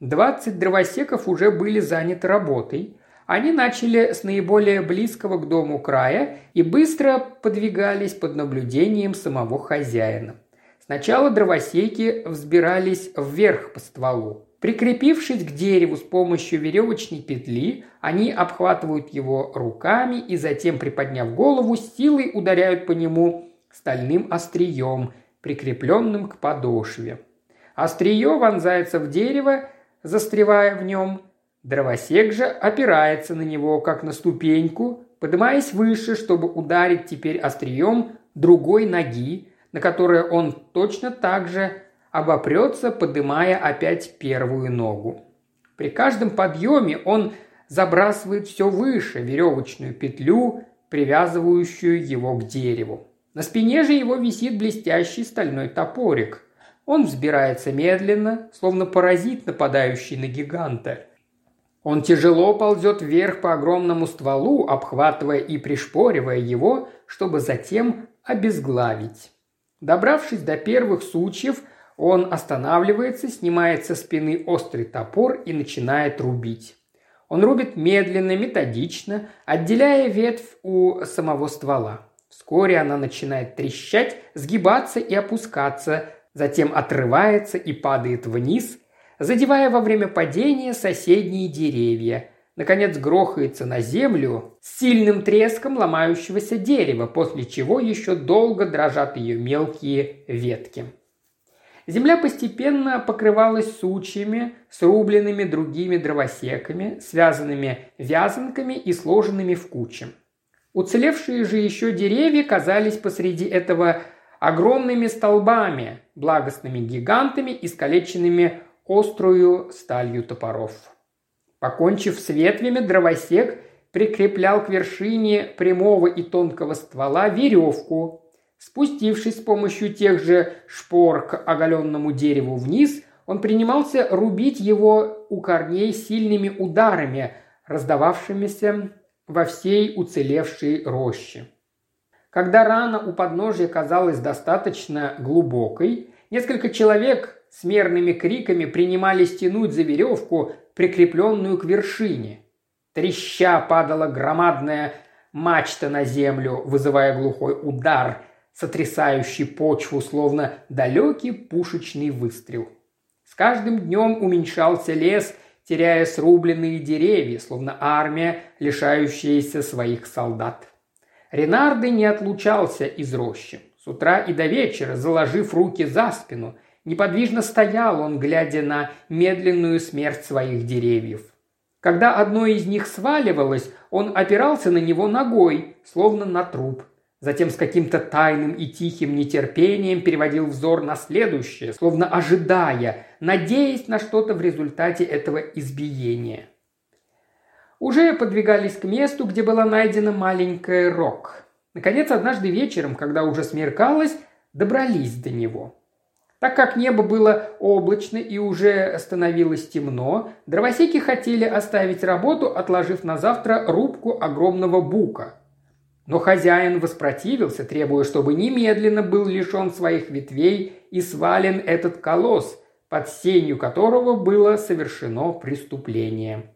Двадцать дровосеков уже были заняты работой, они начали с наиболее близкого к дому края и быстро подвигались под наблюдением самого хозяина. Сначала дровосеки взбирались вверх по стволу. Прикрепившись к дереву с помощью веревочной петли, они обхватывают его руками и затем, приподняв голову, силой ударяют по нему стальным острием, прикрепленным к подошве. Острие вонзается в дерево, застревая в нем. Дровосек же опирается на него, как на ступеньку, поднимаясь выше, чтобы ударить теперь острием другой ноги, на которое он точно так же обопрется, поднимая опять первую ногу. При каждом подъеме он забрасывает все выше веревочную петлю, привязывающую его к дереву. На спине же его висит блестящий стальной топорик. Он взбирается медленно, словно паразит, нападающий на гиганта. Он тяжело ползет вверх по огромному стволу, обхватывая и пришпоривая его, чтобы затем обезглавить. Добравшись до первых сучьев, он останавливается, снимает со спины острый топор и начинает рубить. Он рубит медленно, методично, отделяя ветвь у самого ствола. Вскоре она начинает трещать, сгибаться и опускаться, затем отрывается и падает вниз, задевая во время падения соседние деревья. Наконец грохается на землю с сильным треском ломающегося дерева, после чего еще долго дрожат ее мелкие ветки. Земля постепенно покрывалась сучьями, срубленными другими дровосеками, связанными вязанками и сложенными в кучи. Уцелевшие же еще деревья казались посреди этого огромными столбами, благостными гигантами, искалеченными острую сталью топоров. Покончив с ветвями, дровосек прикреплял к вершине прямого и тонкого ствола веревку. Спустившись с помощью тех же шпор к оголенному дереву вниз, он принимался рубить его у корней сильными ударами, раздававшимися во всей уцелевшей роще. Когда рана у подножия казалась достаточно глубокой, несколько человек с мерными криками принимались тянуть за веревку, прикрепленную к вершине. Треща падала громадная мачта на землю, вызывая глухой удар, сотрясающий почву, словно далекий пушечный выстрел. С каждым днем уменьшался лес, теряя срубленные деревья, словно армия, лишающаяся своих солдат. Ренарды не отлучался из рощи. С утра и до вечера, заложив руки за спину, неподвижно стоял он, глядя на медленную смерть своих деревьев. Когда одно из них сваливалось, он опирался на него ногой, словно на труп. Затем с каким-то тайным и тихим нетерпением переводил взор на следующее, словно ожидая, надеясь на что-то в результате этого избиения – уже подвигались к месту, где была найдена маленькая Рок. Наконец, однажды вечером, когда уже смеркалось, добрались до него. Так как небо было облачно и уже становилось темно, дровосеки хотели оставить работу, отложив на завтра рубку огромного бука. Но хозяин воспротивился, требуя, чтобы немедленно был лишен своих ветвей и свален этот колосс, под сенью которого было совершено преступление.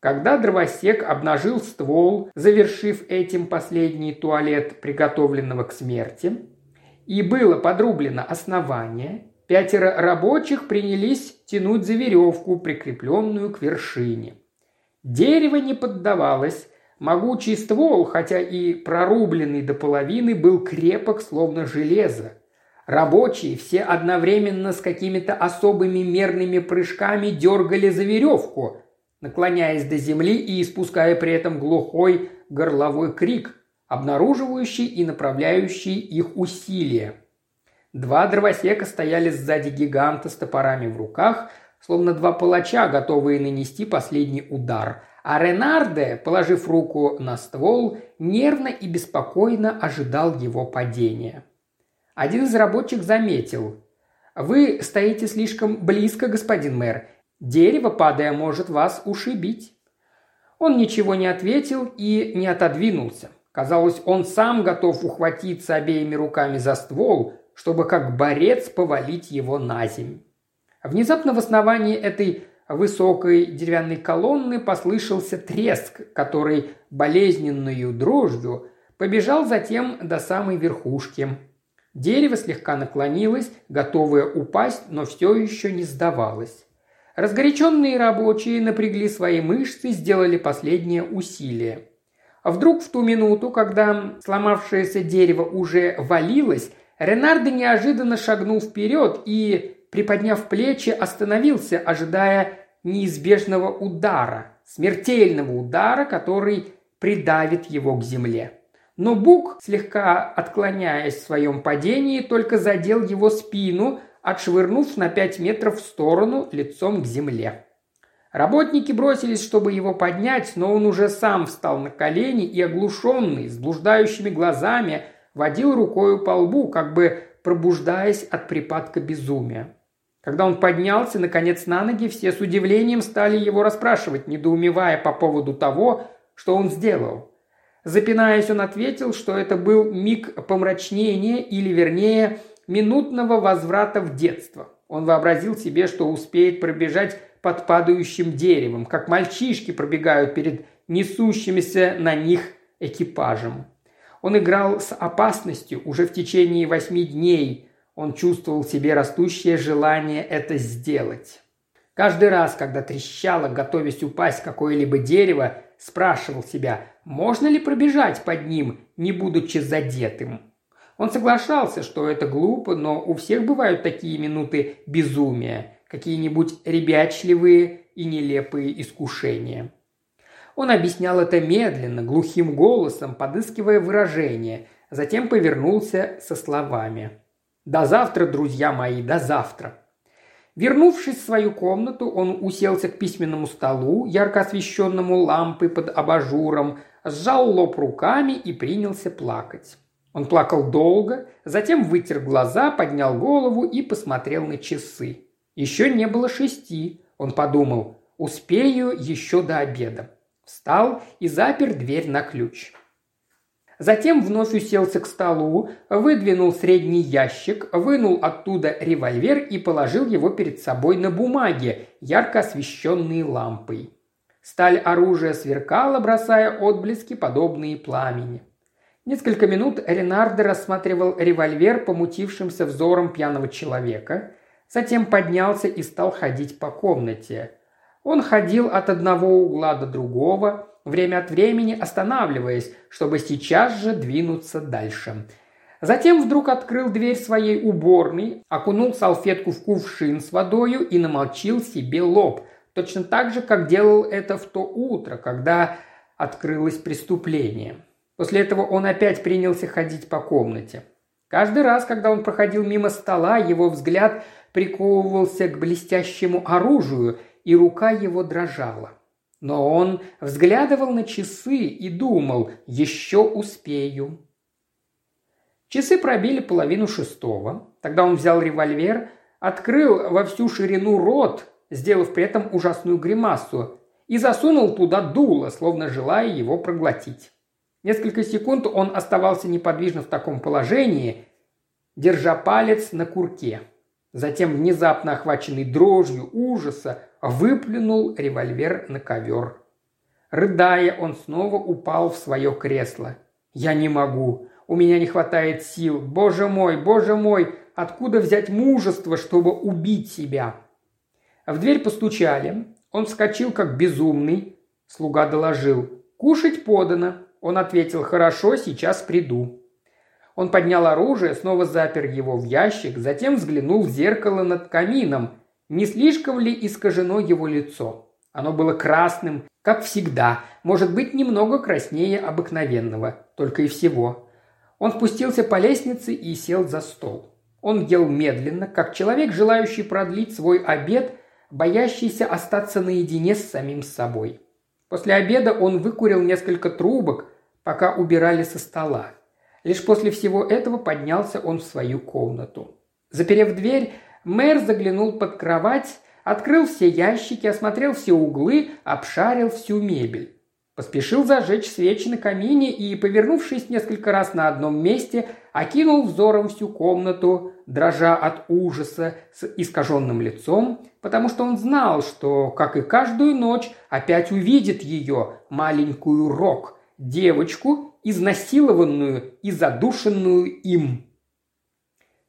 Когда дровосек обнажил ствол, завершив этим последний туалет приготовленного к смерти, и было подрублено основание, пятеро рабочих принялись тянуть за веревку, прикрепленную к вершине. Дерево не поддавалось, могучий ствол, хотя и прорубленный до половины, был крепок, словно железо. Рабочие все одновременно с какими-то особыми мерными прыжками дергали за веревку, наклоняясь до земли и испуская при этом глухой горловой крик, обнаруживающий и направляющий их усилия. Два дровосека стояли сзади гиганта с топорами в руках, словно два палача, готовые нанести последний удар, а Ренарде, положив руку на ствол, нервно и беспокойно ожидал его падения. Один из рабочих заметил. «Вы стоите слишком близко, господин мэр. Дерево, падая, может вас ушибить». Он ничего не ответил и не отодвинулся. Казалось, он сам готов ухватиться обеими руками за ствол, чтобы как борец повалить его на земь. Внезапно в основании этой высокой деревянной колонны послышался треск, который болезненную дрожью побежал затем до самой верхушки. Дерево слегка наклонилось, готовое упасть, но все еще не сдавалось. Разгоряченные рабочие напрягли свои мышцы, сделали последнее усилие. А вдруг в ту минуту, когда сломавшееся дерево уже валилось, Ренардо неожиданно шагнул вперед и, приподняв плечи, остановился, ожидая неизбежного удара, смертельного удара, который придавит его к земле. Но Бук, слегка отклоняясь в своем падении, только задел его спину, отшвырнув на пять метров в сторону лицом к земле. Работники бросились, чтобы его поднять, но он уже сам встал на колени и, оглушенный, с блуждающими глазами, водил рукою по лбу, как бы пробуждаясь от припадка безумия. Когда он поднялся, наконец, на ноги, все с удивлением стали его расспрашивать, недоумевая по поводу того, что он сделал. Запинаясь, он ответил, что это был миг помрачнения или, вернее, минутного возврата в детство. Он вообразил себе, что успеет пробежать под падающим деревом, как мальчишки пробегают перед несущимися на них экипажем. Он играл с опасностью уже в течение восьми дней. Он чувствовал в себе растущее желание это сделать. Каждый раз, когда трещало, готовясь упасть какое-либо дерево, спрашивал себя, можно ли пробежать под ним, не будучи задетым. Он соглашался, что это глупо, но у всех бывают такие минуты безумия, какие-нибудь ребячливые и нелепые искушения. Он объяснял это медленно, глухим голосом, подыскивая выражение, затем повернулся со словами. «До завтра, друзья мои, до завтра!» Вернувшись в свою комнату, он уселся к письменному столу, ярко освещенному лампой под абажуром, сжал лоб руками и принялся плакать. Он плакал долго, затем вытер глаза, поднял голову и посмотрел на часы. Еще не было шести, он подумал, успею еще до обеда. Встал и запер дверь на ключ. Затем вновь уселся к столу, выдвинул средний ящик, вынул оттуда револьвер и положил его перед собой на бумаге, ярко освещенные лампой. Сталь оружия сверкала, бросая отблески, подобные пламени. Несколько минут Ренардо рассматривал револьвер помутившимся взором пьяного человека, затем поднялся и стал ходить по комнате. Он ходил от одного угла до другого, время от времени останавливаясь, чтобы сейчас же двинуться дальше. Затем вдруг открыл дверь своей уборной, окунул салфетку в кувшин с водою и намолчил себе лоб, точно так же, как делал это в то утро, когда открылось преступление. После этого он опять принялся ходить по комнате. Каждый раз, когда он проходил мимо стола, его взгляд приковывался к блестящему оружию – и рука его дрожала. Но он взглядывал на часы и думал «Еще успею». Часы пробили половину шестого. Тогда он взял револьвер, открыл во всю ширину рот, сделав при этом ужасную гримасу, и засунул туда дуло, словно желая его проглотить. Несколько секунд он оставался неподвижно в таком положении, держа палец на курке. Затем, внезапно охваченный дрожью ужаса, выплюнул револьвер на ковер. Рыдая, он снова упал в свое кресло. «Я не могу. У меня не хватает сил. Боже мой, боже мой, откуда взять мужество, чтобы убить себя?» В дверь постучали. Он вскочил, как безумный. Слуга доложил. «Кушать подано». Он ответил «Хорошо, сейчас приду». Он поднял оружие, снова запер его в ящик, затем взглянул в зеркало над камином, не слишком ли искажено его лицо? Оно было красным, как всегда, может быть, немного краснее обыкновенного, только и всего. Он спустился по лестнице и сел за стол. Он ел медленно, как человек, желающий продлить свой обед, боящийся остаться наедине с самим собой. После обеда он выкурил несколько трубок, пока убирали со стола. Лишь после всего этого поднялся он в свою комнату. Заперев дверь, Мэр заглянул под кровать, открыл все ящики, осмотрел все углы, обшарил всю мебель. Поспешил зажечь свечи на камине и, повернувшись несколько раз на одном месте, окинул взором всю комнату, дрожа от ужаса с искаженным лицом, потому что он знал, что, как и каждую ночь, опять увидит ее, маленькую Рок, девочку, изнасилованную и задушенную им.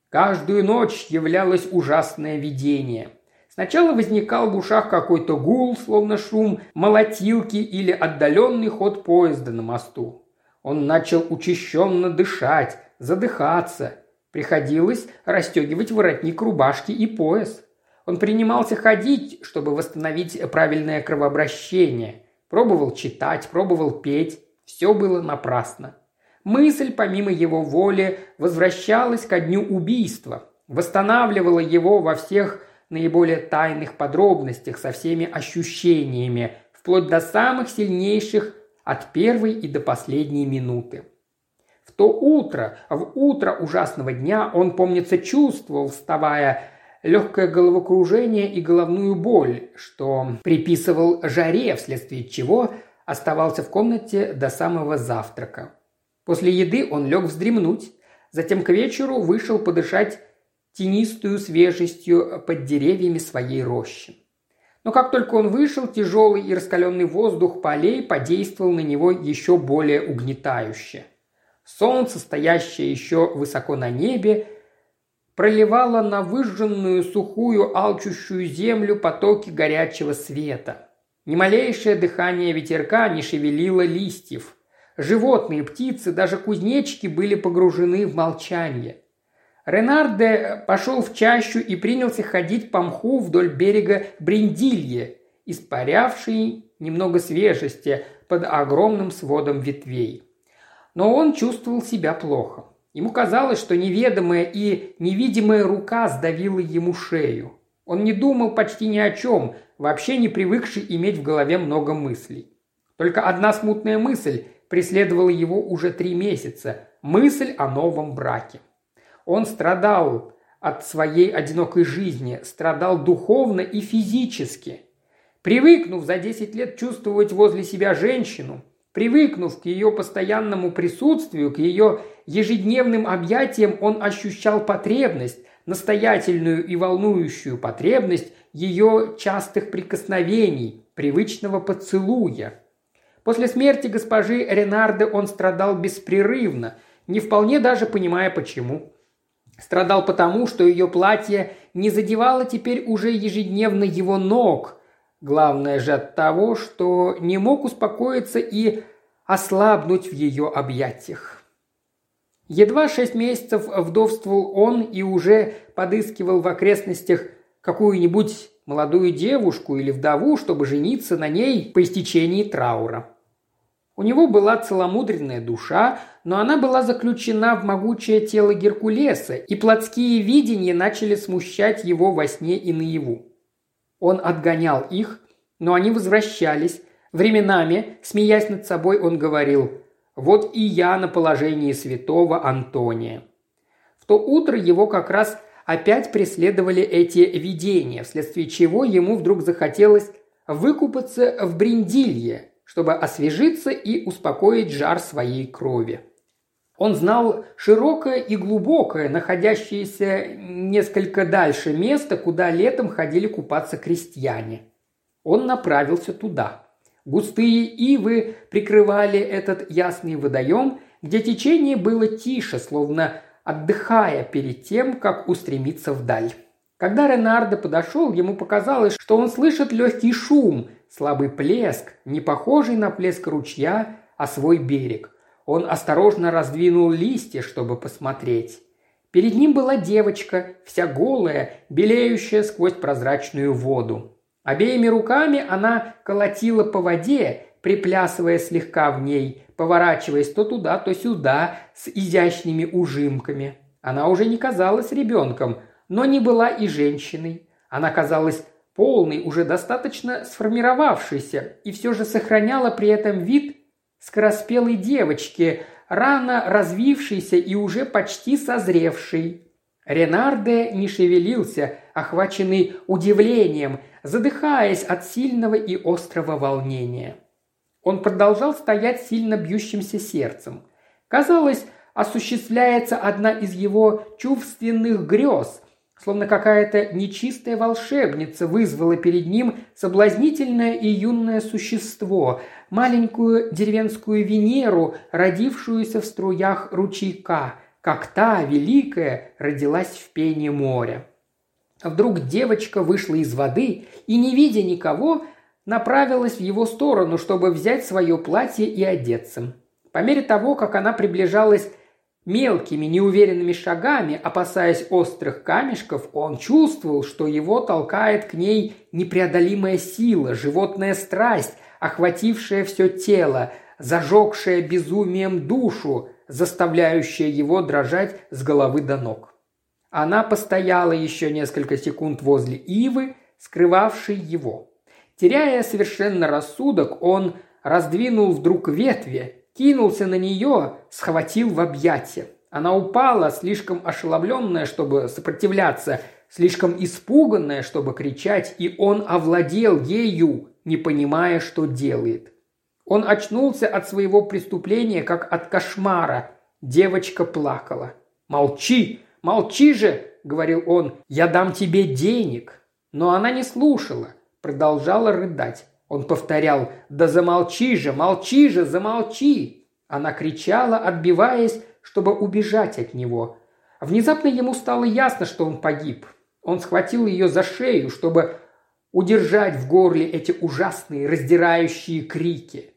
Каждую ночь являлось ужасное видение – Сначала возникал в ушах какой-то гул, словно шум молотилки или отдаленный ход поезда на мосту. Он начал учащенно дышать, задыхаться. Приходилось расстегивать воротник рубашки и пояс. Он принимался ходить, чтобы восстановить правильное кровообращение. Пробовал читать, пробовал петь. Все было напрасно. Мысль, помимо его воли, возвращалась ко дню убийства, восстанавливала его во всех наиболее тайных подробностях со всеми ощущениями, вплоть до самых сильнейших от первой и до последней минуты. В то утро, в утро ужасного дня он, помнится, чувствовал, вставая, легкое головокружение и головную боль, что приписывал жаре, вследствие чего оставался в комнате до самого завтрака. После еды он лег вздремнуть, затем к вечеру вышел подышать тенистую свежестью под деревьями своей рощи. Но как только он вышел, тяжелый и раскаленный воздух полей подействовал на него еще более угнетающе. Солнце, стоящее еще высоко на небе, проливало на выжженную, сухую, алчущую землю потоки горячего света. Ни малейшее дыхание ветерка не шевелило листьев. Животные, птицы, даже кузнечики были погружены в молчание. Ренарде пошел в чащу и принялся ходить по мху вдоль берега Бриндилье, испарявший немного свежести под огромным сводом ветвей. Но он чувствовал себя плохо. Ему казалось, что неведомая и невидимая рука сдавила ему шею. Он не думал почти ни о чем, вообще не привыкший иметь в голове много мыслей. Только одна смутная мысль преследовала его уже три месяца – мысль о новом браке. Он страдал от своей одинокой жизни, страдал духовно и физически. Привыкнув за 10 лет чувствовать возле себя женщину, привыкнув к ее постоянному присутствию, к ее ежедневным объятиям, он ощущал потребность, настоятельную и волнующую потребность ее частых прикосновений, привычного поцелуя. После смерти госпожи Ренарды он страдал беспрерывно, не вполне даже понимая почему. Страдал потому, что ее платье не задевало теперь уже ежедневно его ног. Главное же от того, что не мог успокоиться и ослабнуть в ее объятиях. Едва шесть месяцев вдовствовал он и уже подыскивал в окрестностях какую-нибудь молодую девушку или вдову, чтобы жениться на ней по истечении траура. У него была целомудренная душа, но она была заключена в могучее тело Геркулеса, и плотские видения начали смущать его во сне и наяву. Он отгонял их, но они возвращались. Временами, смеясь над собой, он говорил «Вот и я на положении святого Антония». В то утро его как раз опять преследовали эти видения, вследствие чего ему вдруг захотелось выкупаться в Бриндилье, чтобы освежиться и успокоить жар своей крови. Он знал широкое и глубокое, находящееся несколько дальше место, куда летом ходили купаться крестьяне. Он направился туда. Густые ивы прикрывали этот ясный водоем, где течение было тише, словно отдыхая перед тем, как устремиться вдаль. Когда Ренардо подошел, ему показалось, что он слышит легкий шум, слабый плеск, не похожий на плеск ручья, а свой берег. Он осторожно раздвинул листья, чтобы посмотреть. Перед ним была девочка, вся голая, белеющая сквозь прозрачную воду. Обеими руками она колотила по воде, приплясывая слегка в ней, поворачиваясь то туда, то сюда, с изящными ужимками. Она уже не казалась ребенком, но не была и женщиной. Она казалась полной, уже достаточно сформировавшейся, и все же сохраняла при этом вид скороспелой девочки, рано развившейся и уже почти созревшей. Ренарде не шевелился, охваченный удивлением, задыхаясь от сильного и острого волнения. Он продолжал стоять сильно бьющимся сердцем. Казалось, осуществляется одна из его чувственных грез, словно какая-то нечистая волшебница вызвала перед ним соблазнительное и юное существо, маленькую деревенскую Венеру, родившуюся в струях ручейка, как та, великая, родилась в пене моря. Вдруг девочка вышла из воды и, не видя никого, направилась в его сторону, чтобы взять свое платье и одеться. По мере того, как она приближалась мелкими, неуверенными шагами, опасаясь острых камешков, он чувствовал, что его толкает к ней непреодолимая сила, животная страсть, охватившая все тело, зажегшая безумием душу, заставляющая его дрожать с головы до ног. Она постояла еще несколько секунд возле ивы, скрывавшей его. Теряя совершенно рассудок, он раздвинул вдруг ветви, кинулся на нее, схватил в объятия. Она упала, слишком ошеломленная, чтобы сопротивляться, слишком испуганная, чтобы кричать, и он овладел ею, не понимая, что делает. Он очнулся от своего преступления, как от кошмара. Девочка плакала. «Молчи! Молчи же!» – говорил он. «Я дам тебе денег!» Но она не слушала, продолжала рыдать. Он повторял «Да замолчи же, молчи же, замолчи!» Она кричала, отбиваясь, чтобы убежать от него. Внезапно ему стало ясно, что он погиб. Он схватил ее за шею, чтобы удержать в горле эти ужасные, раздирающие крики.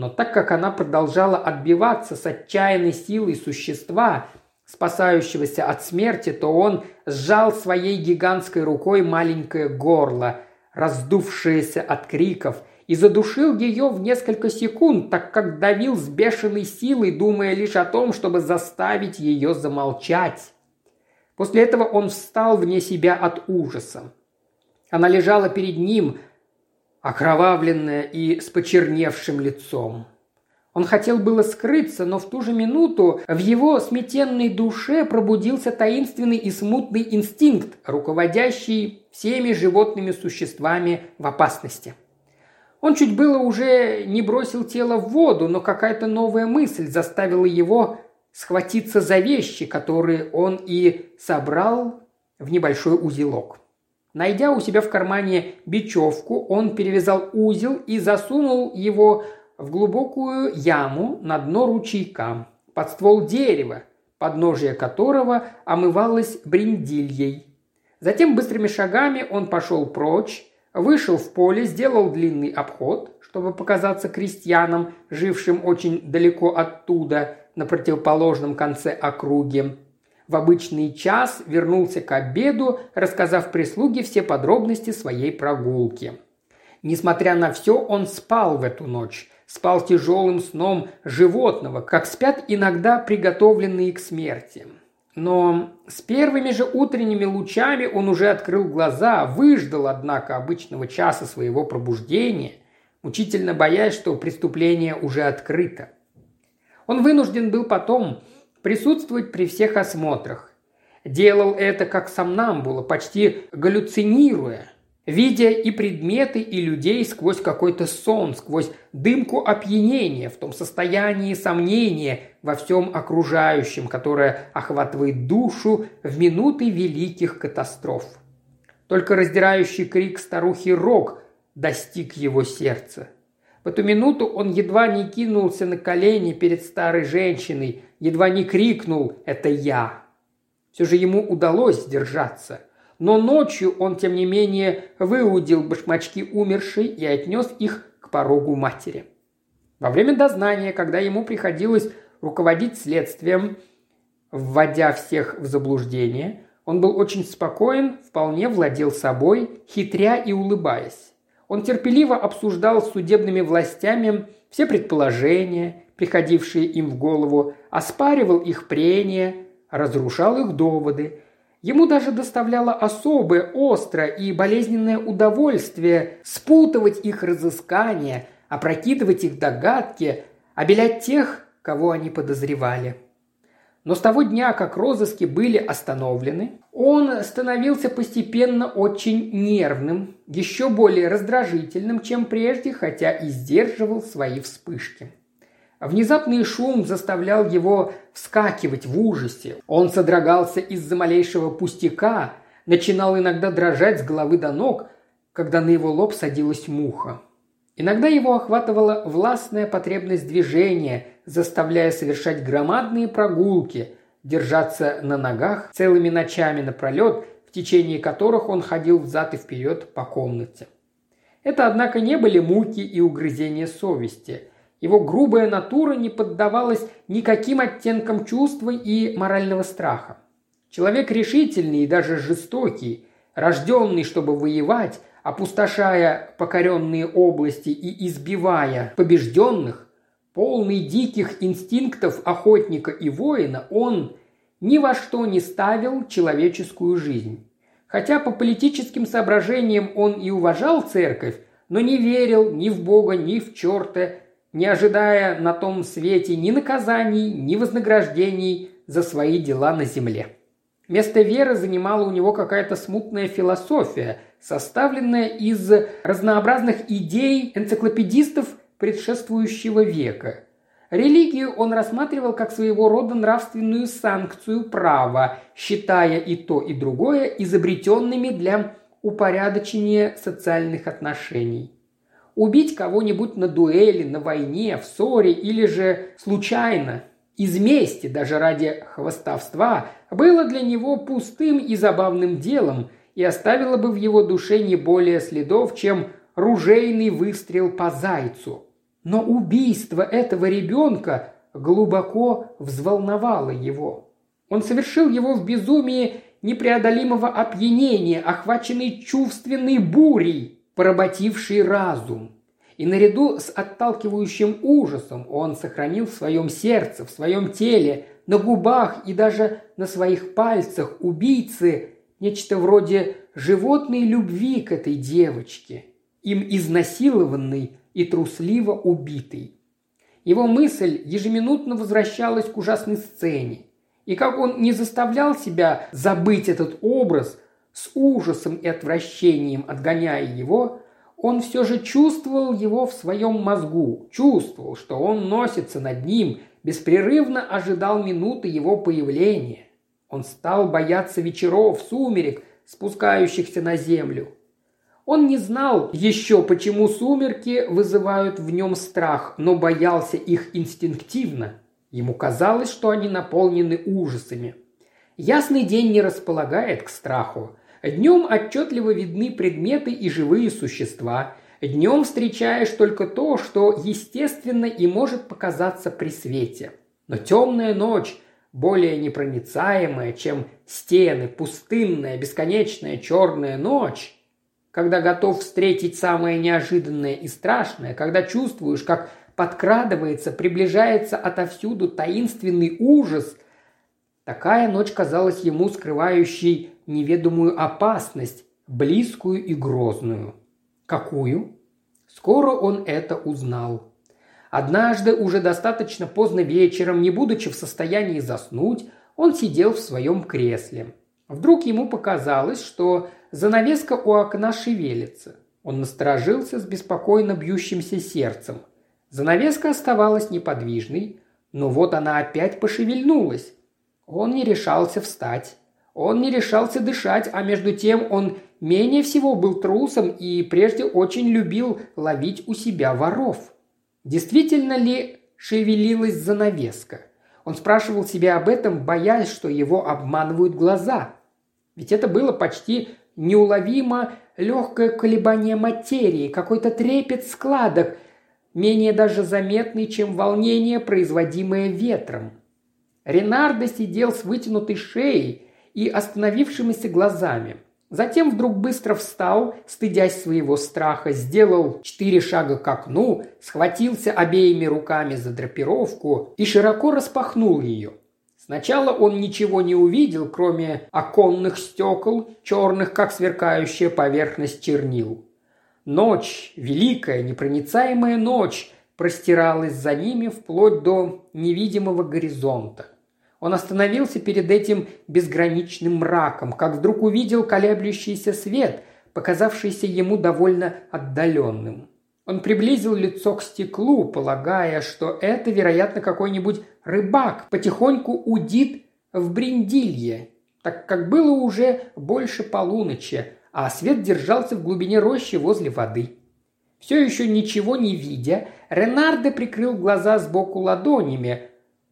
Но так как она продолжала отбиваться с отчаянной силой существа, спасающегося от смерти, то он сжал своей гигантской рукой маленькое горло, раздувшееся от криков, и задушил ее в несколько секунд, так как давил с бешеной силой, думая лишь о том, чтобы заставить ее замолчать. После этого он встал вне себя от ужаса. Она лежала перед ним, окровавленная и с почерневшим лицом. Он хотел было скрыться, но в ту же минуту в его сметенной душе пробудился таинственный и смутный инстинкт, руководящий всеми животными существами в опасности. Он чуть было уже не бросил тело в воду, но какая-то новая мысль заставила его схватиться за вещи, которые он и собрал в небольшой узелок. Найдя у себя в кармане бечевку, он перевязал узел и засунул его в глубокую яму на дно ручейка, под ствол дерева, подножие которого омывалось бриндильей. Затем быстрыми шагами он пошел прочь, вышел в поле, сделал длинный обход, чтобы показаться крестьянам, жившим очень далеко оттуда, на противоположном конце округи, в обычный час вернулся к обеду, рассказав прислуге все подробности своей прогулки. Несмотря на все, он спал в эту ночь. Спал тяжелым сном животного, как спят иногда приготовленные к смерти. Но с первыми же утренними лучами он уже открыл глаза, выждал, однако, обычного часа своего пробуждения, мучительно боясь, что преступление уже открыто. Он вынужден был потом присутствовать при всех осмотрах. Делал это как сомнамбула, почти галлюцинируя, видя и предметы, и людей сквозь какой-то сон, сквозь дымку опьянения, в том состоянии сомнения во всем окружающем, которое охватывает душу в минуты великих катастроф. Только раздирающий крик старухи Рок достиг его сердца – в эту минуту он едва не кинулся на колени перед старой женщиной, едва не крикнул «Это я!». Все же ему удалось сдержаться. Но ночью он, тем не менее, выудил башмачки умершей и отнес их к порогу матери. Во время дознания, когда ему приходилось руководить следствием, вводя всех в заблуждение, он был очень спокоен, вполне владел собой, хитря и улыбаясь. Он терпеливо обсуждал с судебными властями все предположения, приходившие им в голову, оспаривал их прения, разрушал их доводы. Ему даже доставляло особое, острое и болезненное удовольствие спутывать их разыскания, опрокидывать их догадки, обелять тех, кого они подозревали. Но с того дня, как розыски были остановлены, он становился постепенно очень нервным, еще более раздражительным, чем прежде, хотя и сдерживал свои вспышки. Внезапный шум заставлял его вскакивать в ужасе. Он содрогался из-за малейшего пустяка, начинал иногда дрожать с головы до ног, когда на его лоб садилась муха. Иногда его охватывала властная потребность движения, заставляя совершать громадные прогулки, держаться на ногах целыми ночами напролет, в течение которых он ходил взад и вперед по комнате. Это, однако, не были муки и угрызения совести. Его грубая натура не поддавалась никаким оттенкам чувства и морального страха. Человек решительный и даже жестокий, рожденный, чтобы воевать, опустошая покоренные области и избивая побежденных, полный диких инстинктов охотника и воина, он ни во что не ставил человеческую жизнь. Хотя по политическим соображениям он и уважал церковь, но не верил ни в Бога, ни в черта, не ожидая на том свете ни наказаний, ни вознаграждений за свои дела на земле. Место веры занимала у него какая-то смутная философия, составленная из разнообразных идей энциклопедистов предшествующего века. Религию он рассматривал как своего рода нравственную санкцию права, считая и то, и другое изобретенными для упорядочения социальных отношений. Убить кого-нибудь на дуэли, на войне, в ссоре или же случайно, из мести, даже ради хвостовства, было для него пустым и забавным делом и оставило бы в его душе не более следов, чем ружейный выстрел по зайцу. Но убийство этого ребенка глубоко взволновало его. Он совершил его в безумии непреодолимого опьянения, охваченный чувственной бурей, поработивший разум. И наряду с отталкивающим ужасом он сохранил в своем сердце, в своем теле, на губах и даже на своих пальцах убийцы нечто вроде животной любви к этой девочке, им изнасилованной и трусливо убитой. Его мысль ежеминутно возвращалась к ужасной сцене. И как он не заставлял себя забыть этот образ, с ужасом и отвращением отгоняя его, он все же чувствовал его в своем мозгу, чувствовал, что он носится над ним, беспрерывно ожидал минуты его появления. Он стал бояться вечеров, сумерек, спускающихся на землю. Он не знал еще, почему сумерки вызывают в нем страх, но боялся их инстинктивно. Ему казалось, что они наполнены ужасами. Ясный день не располагает к страху. Днем отчетливо видны предметы и живые существа. Днем встречаешь только то, что естественно и может показаться при свете. Но темная ночь, более непроницаемая, чем стены, пустынная, бесконечная черная ночь, когда готов встретить самое неожиданное и страшное, когда чувствуешь, как подкрадывается, приближается отовсюду таинственный ужас, такая ночь казалась ему скрывающей неведомую опасность, близкую и грозную. Какую? Скоро он это узнал. Однажды, уже достаточно поздно вечером, не будучи в состоянии заснуть, он сидел в своем кресле. Вдруг ему показалось, что занавеска у окна шевелится. Он насторожился с беспокойно бьющимся сердцем. Занавеска оставалась неподвижной, но вот она опять пошевельнулась. Он не решался встать. Он не решался дышать, а между тем он менее всего был трусом и прежде очень любил ловить у себя воров. Действительно ли шевелилась занавеска? Он спрашивал себя об этом, боясь, что его обманывают глаза. Ведь это было почти неуловимо легкое колебание материи, какой-то трепет складок, менее даже заметный, чем волнение, производимое ветром. Ренардо сидел с вытянутой шеей и остановившимися глазами. Затем вдруг быстро встал, стыдясь своего страха, сделал четыре шага к окну, схватился обеими руками за драпировку и широко распахнул ее. Сначала он ничего не увидел, кроме оконных стекол, черных, как сверкающая поверхность чернил. Ночь, великая, непроницаемая ночь, простиралась за ними вплоть до невидимого горизонта. Он остановился перед этим безграничным мраком, как вдруг увидел колеблющийся свет, показавшийся ему довольно отдаленным. Он приблизил лицо к стеклу, полагая, что это, вероятно, какой-нибудь рыбак потихоньку удит в бриндилье, так как было уже больше полуночи, а свет держался в глубине рощи возле воды. Все еще ничего не видя, Ренардо прикрыл глаза сбоку ладонями.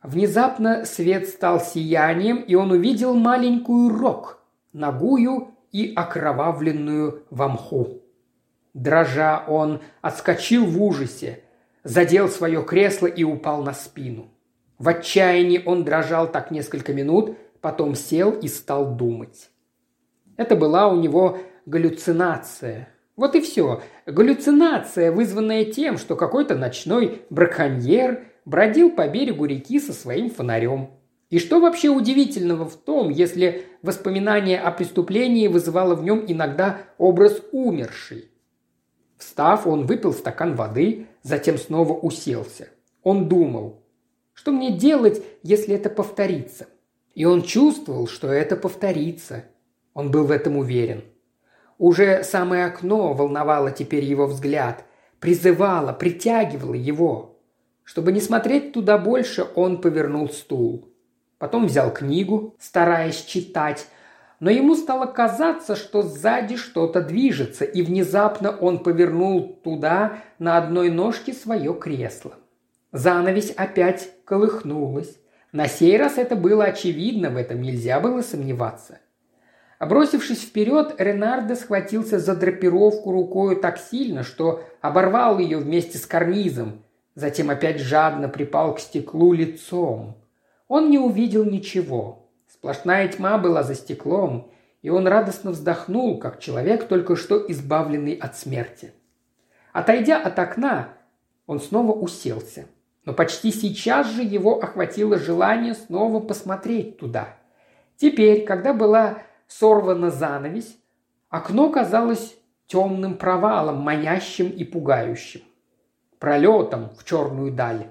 Внезапно свет стал сиянием, и он увидел маленькую рог, ногую и окровавленную в мху. Дрожа он отскочил в ужасе, задел свое кресло и упал на спину. В отчаянии он дрожал так несколько минут, потом сел и стал думать. Это была у него галлюцинация. Вот и все. Галлюцинация, вызванная тем, что какой-то ночной браконьер бродил по берегу реки со своим фонарем. И что вообще удивительного в том, если воспоминание о преступлении вызывало в нем иногда образ умершей? Встав, он выпил стакан воды, затем снова уселся. Он думал, что мне делать, если это повторится? И он чувствовал, что это повторится. Он был в этом уверен. Уже самое окно волновало теперь его взгляд, призывало, притягивало его. Чтобы не смотреть туда больше, он повернул стул. Потом взял книгу, стараясь читать, но ему стало казаться, что сзади что-то движется, и внезапно он повернул туда на одной ножке свое кресло. Занавесь опять колыхнулась. На сей раз это было очевидно, в этом нельзя было сомневаться. Бросившись вперед, Ренардо схватился за драпировку рукою так сильно, что оборвал ее вместе с карнизом, затем опять жадно припал к стеклу лицом. Он не увидел ничего. Сплошная тьма была за стеклом, и он радостно вздохнул, как человек, только что избавленный от смерти. Отойдя от окна, он снова уселся. Но почти сейчас же его охватило желание снова посмотреть туда. Теперь, когда была сорвана занавесь, окно казалось темным провалом, манящим и пугающим. Пролетом в черную даль.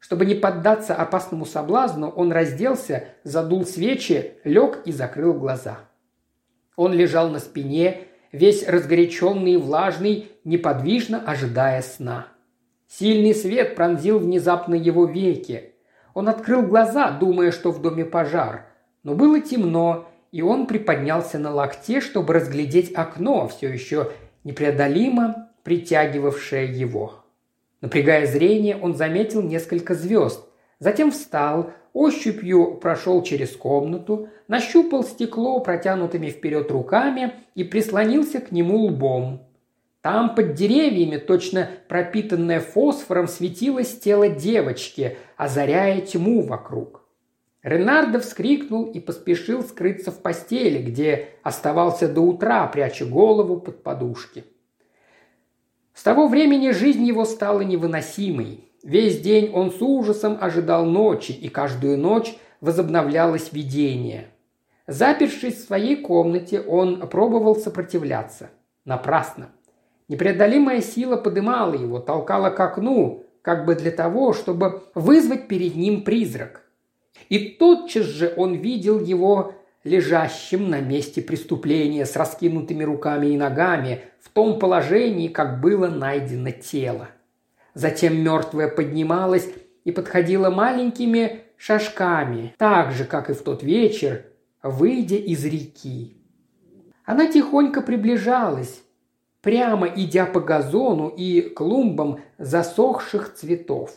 Чтобы не поддаться опасному соблазну, он разделся, задул свечи, лег и закрыл глаза. Он лежал на спине, весь разгоряченный и влажный, неподвижно ожидая сна. Сильный свет пронзил внезапно его веки. Он открыл глаза, думая, что в доме пожар. Но было темно, и он приподнялся на локте, чтобы разглядеть окно, все еще непреодолимо притягивавшее его. Напрягая зрение, он заметил несколько звезд. Затем встал, ощупью прошел через комнату, нащупал стекло протянутыми вперед руками и прислонился к нему лбом. Там под деревьями, точно пропитанное фосфором, светилось тело девочки, озаряя тьму вокруг. Ренардо вскрикнул и поспешил скрыться в постели, где оставался до утра, пряча голову под подушки. С того времени жизнь его стала невыносимой. Весь день он с ужасом ожидал ночи, и каждую ночь возобновлялось видение. Запершись в своей комнате, он пробовал сопротивляться. Напрасно. Непреодолимая сила подымала его, толкала к окну, как бы для того, чтобы вызвать перед ним призрак – и тотчас же он видел его лежащим на месте преступления с раскинутыми руками и ногами, в том положении, как было найдено тело. Затем мертвая поднималась и подходила маленькими шажками, так же, как и в тот вечер, выйдя из реки. Она тихонько приближалась, прямо идя по газону и клумбам засохших цветов.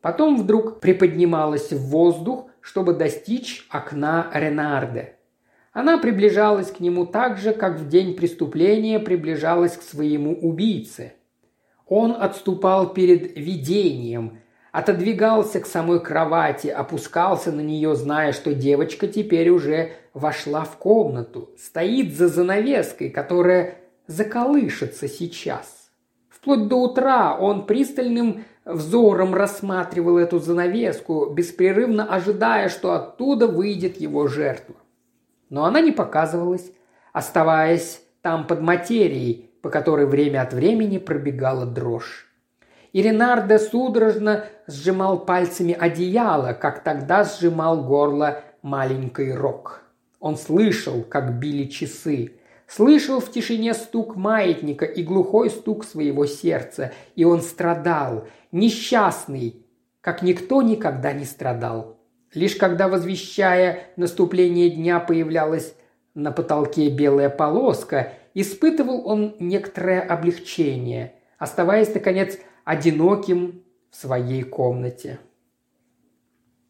Потом вдруг приподнималась в воздух, чтобы достичь окна Ренарде. Она приближалась к нему так же, как в день преступления приближалась к своему убийце. Он отступал перед видением, отодвигался к самой кровати, опускался на нее, зная, что девочка теперь уже вошла в комнату, стоит за занавеской, которая заколышется сейчас. Вплоть до утра он пристальным взором рассматривал эту занавеску, беспрерывно ожидая, что оттуда выйдет его жертва. Но она не показывалась, оставаясь там под материей, по которой время от времени пробегала дрожь. и судорожно сжимал пальцами одеяло, как тогда сжимал горло маленький Рок. Он слышал, как били часы, слышал в тишине стук маятника и глухой стук своего сердца, и он страдал, несчастный, как никто никогда не страдал. Лишь когда, возвещая наступление дня, появлялась на потолке белая полоска, испытывал он некоторое облегчение, оставаясь, наконец, одиноким в своей комнате.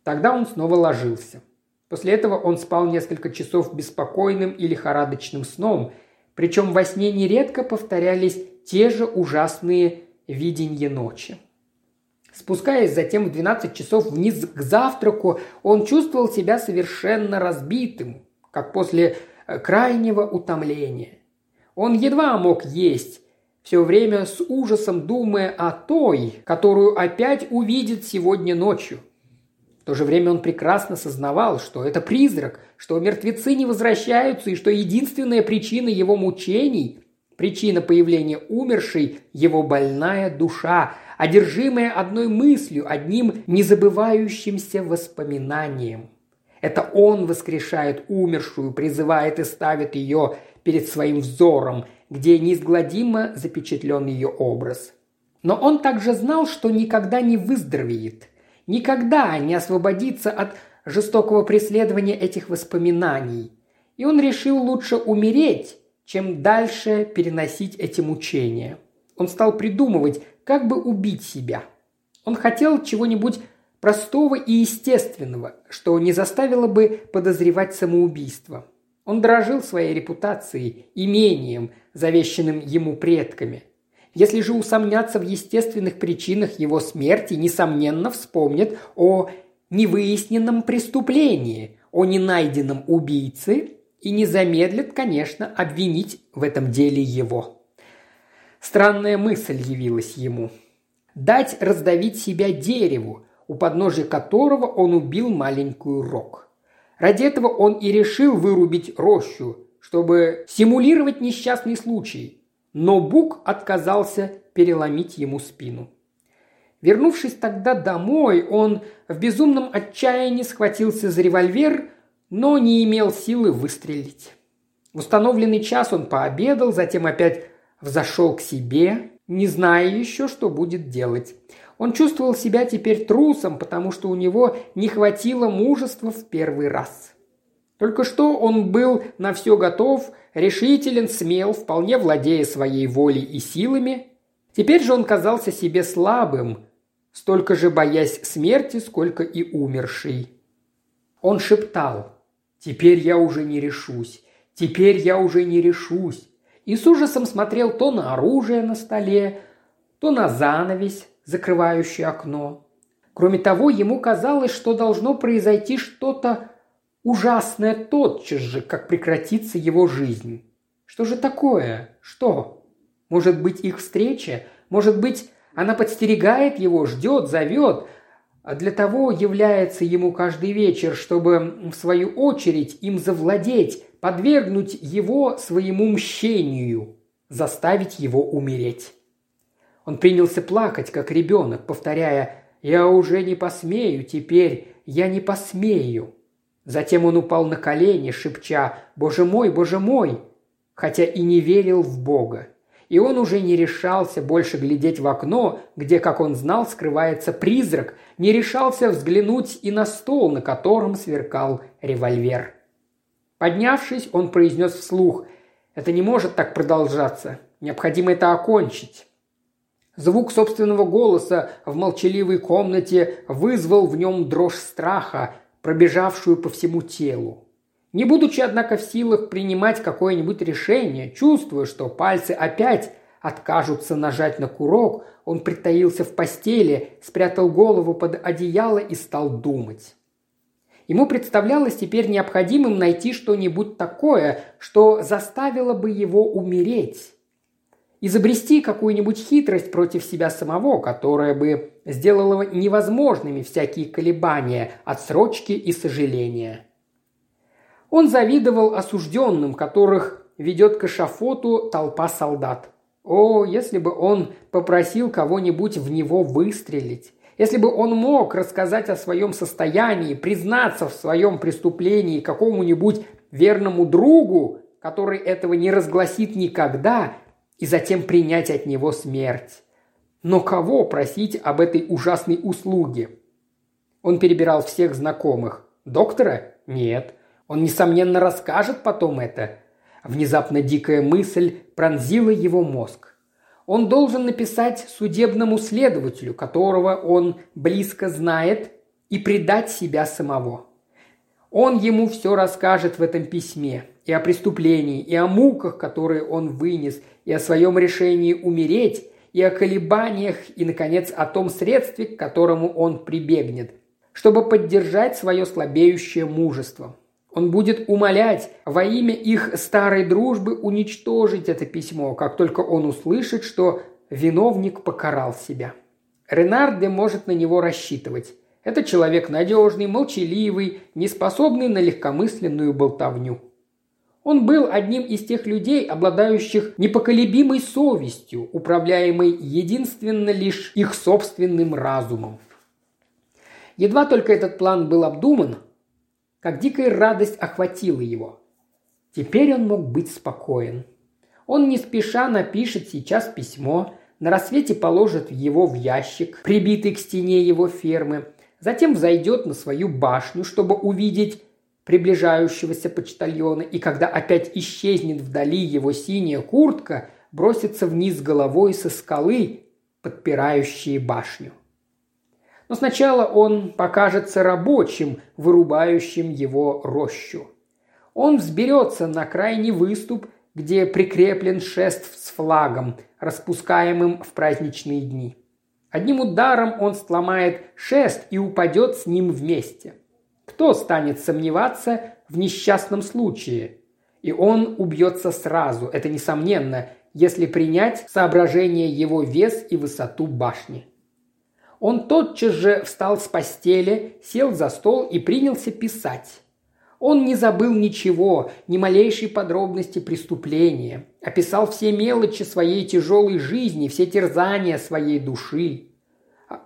Тогда он снова ложился. После этого он спал несколько часов беспокойным и лихорадочным сном, причем во сне нередко повторялись те же ужасные видения ночи. Спускаясь затем в 12 часов вниз к завтраку, он чувствовал себя совершенно разбитым, как после э, крайнего утомления. Он едва мог есть, все время с ужасом думая о той, которую опять увидит сегодня ночью – то же время он прекрасно сознавал, что это призрак, что мертвецы не возвращаются и что единственная причина его мучений, причина появления умершей – его больная душа, одержимая одной мыслью, одним незабывающимся воспоминанием. Это он воскрешает умершую, призывает и ставит ее перед своим взором, где неизгладимо запечатлен ее образ. Но он также знал, что никогда не выздоровеет – никогда не освободиться от жестокого преследования этих воспоминаний. И он решил лучше умереть, чем дальше переносить эти мучения. Он стал придумывать, как бы убить себя. Он хотел чего-нибудь простого и естественного, что не заставило бы подозревать самоубийство. Он дорожил своей репутацией, имением, завещанным ему предками – если же усомнятся в естественных причинах его смерти, несомненно вспомнят о невыясненном преступлении, о ненайденном убийце и не замедлят, конечно, обвинить в этом деле его. Странная мысль явилась ему. Дать раздавить себя дереву, у подножия которого он убил маленькую рог. Ради этого он и решил вырубить рощу, чтобы симулировать несчастный случай, но Бук отказался переломить ему спину. Вернувшись тогда домой, он в безумном отчаянии схватился за револьвер, но не имел силы выстрелить. В установленный час он пообедал, затем опять взошел к себе, не зная еще, что будет делать. Он чувствовал себя теперь трусом, потому что у него не хватило мужества в первый раз. Только что он был на все готов – решителен, смел, вполне владея своей волей и силами. Теперь же он казался себе слабым, столько же боясь смерти, сколько и умерший. Он шептал «Теперь я уже не решусь, теперь я уже не решусь», и с ужасом смотрел то на оружие на столе, то на занавесь, закрывающий окно. Кроме того, ему казалось, что должно произойти что-то ужасное тотчас же, как прекратится его жизнь. Что же такое? Что? Может быть, их встреча? Может быть, она подстерегает его, ждет, зовет, а для того является ему каждый вечер, чтобы, в свою очередь, им завладеть, подвергнуть его своему мщению, заставить его умереть. Он принялся плакать, как ребенок, повторяя «Я уже не посмею теперь, я не посмею». Затем он упал на колени, шепча «Боже мой, Боже мой!», хотя и не верил в Бога. И он уже не решался больше глядеть в окно, где, как он знал, скрывается призрак, не решался взглянуть и на стол, на котором сверкал револьвер. Поднявшись, он произнес вслух «Это не может так продолжаться. Необходимо это окончить». Звук собственного голоса в молчаливой комнате вызвал в нем дрожь страха, пробежавшую по всему телу. Не будучи, однако, в силах принимать какое-нибудь решение, чувствуя, что пальцы опять откажутся нажать на курок, он притаился в постели, спрятал голову под одеяло и стал думать. Ему представлялось теперь необходимым найти что-нибудь такое, что заставило бы его умереть изобрести какую-нибудь хитрость против себя самого, которая бы сделала невозможными всякие колебания, отсрочки и сожаления. Он завидовал осужденным, которых ведет к эшафоту толпа солдат. О, если бы он попросил кого-нибудь в него выстрелить. Если бы он мог рассказать о своем состоянии, признаться в своем преступлении какому-нибудь верному другу, который этого не разгласит никогда, и затем принять от него смерть. Но кого просить об этой ужасной услуге? Он перебирал всех знакомых. Доктора? Нет. Он, несомненно, расскажет потом это. Внезапно дикая мысль пронзила его мозг. Он должен написать судебному следователю, которого он близко знает, и предать себя самого. Он ему все расскажет в этом письме, и о преступлении, и о муках, которые он вынес, и о своем решении умереть, и о колебаниях, и, наконец, о том средстве, к которому он прибегнет, чтобы поддержать свое слабеющее мужество. Он будет умолять во имя их старой дружбы уничтожить это письмо, как только он услышит, что виновник покарал себя. Ренарде может на него рассчитывать. Это человек надежный, молчаливый, неспособный на легкомысленную болтовню. Он был одним из тех людей, обладающих непоколебимой совестью, управляемой единственно лишь их собственным разумом. Едва только этот план был обдуман, как дикая радость охватила его. Теперь он мог быть спокоен. Он не спеша напишет сейчас письмо, на рассвете положит его в ящик, прибитый к стене его фермы, затем взойдет на свою башню, чтобы увидеть приближающегося почтальона, и когда опять исчезнет вдали его синяя куртка, бросится вниз головой со скалы, подпирающей башню. Но сначала он покажется рабочим, вырубающим его рощу. Он взберется на крайний выступ, где прикреплен шест с флагом, распускаемым в праздничные дни. Одним ударом он сломает шест и упадет с ним вместе. Кто станет сомневаться в несчастном случае? И он убьется сразу, это несомненно, если принять соображение его вес и высоту башни. Он тотчас же встал с постели, сел за стол и принялся писать. Он не забыл ничего, ни малейшей подробности преступления, описал все мелочи своей тяжелой жизни, все терзания своей души.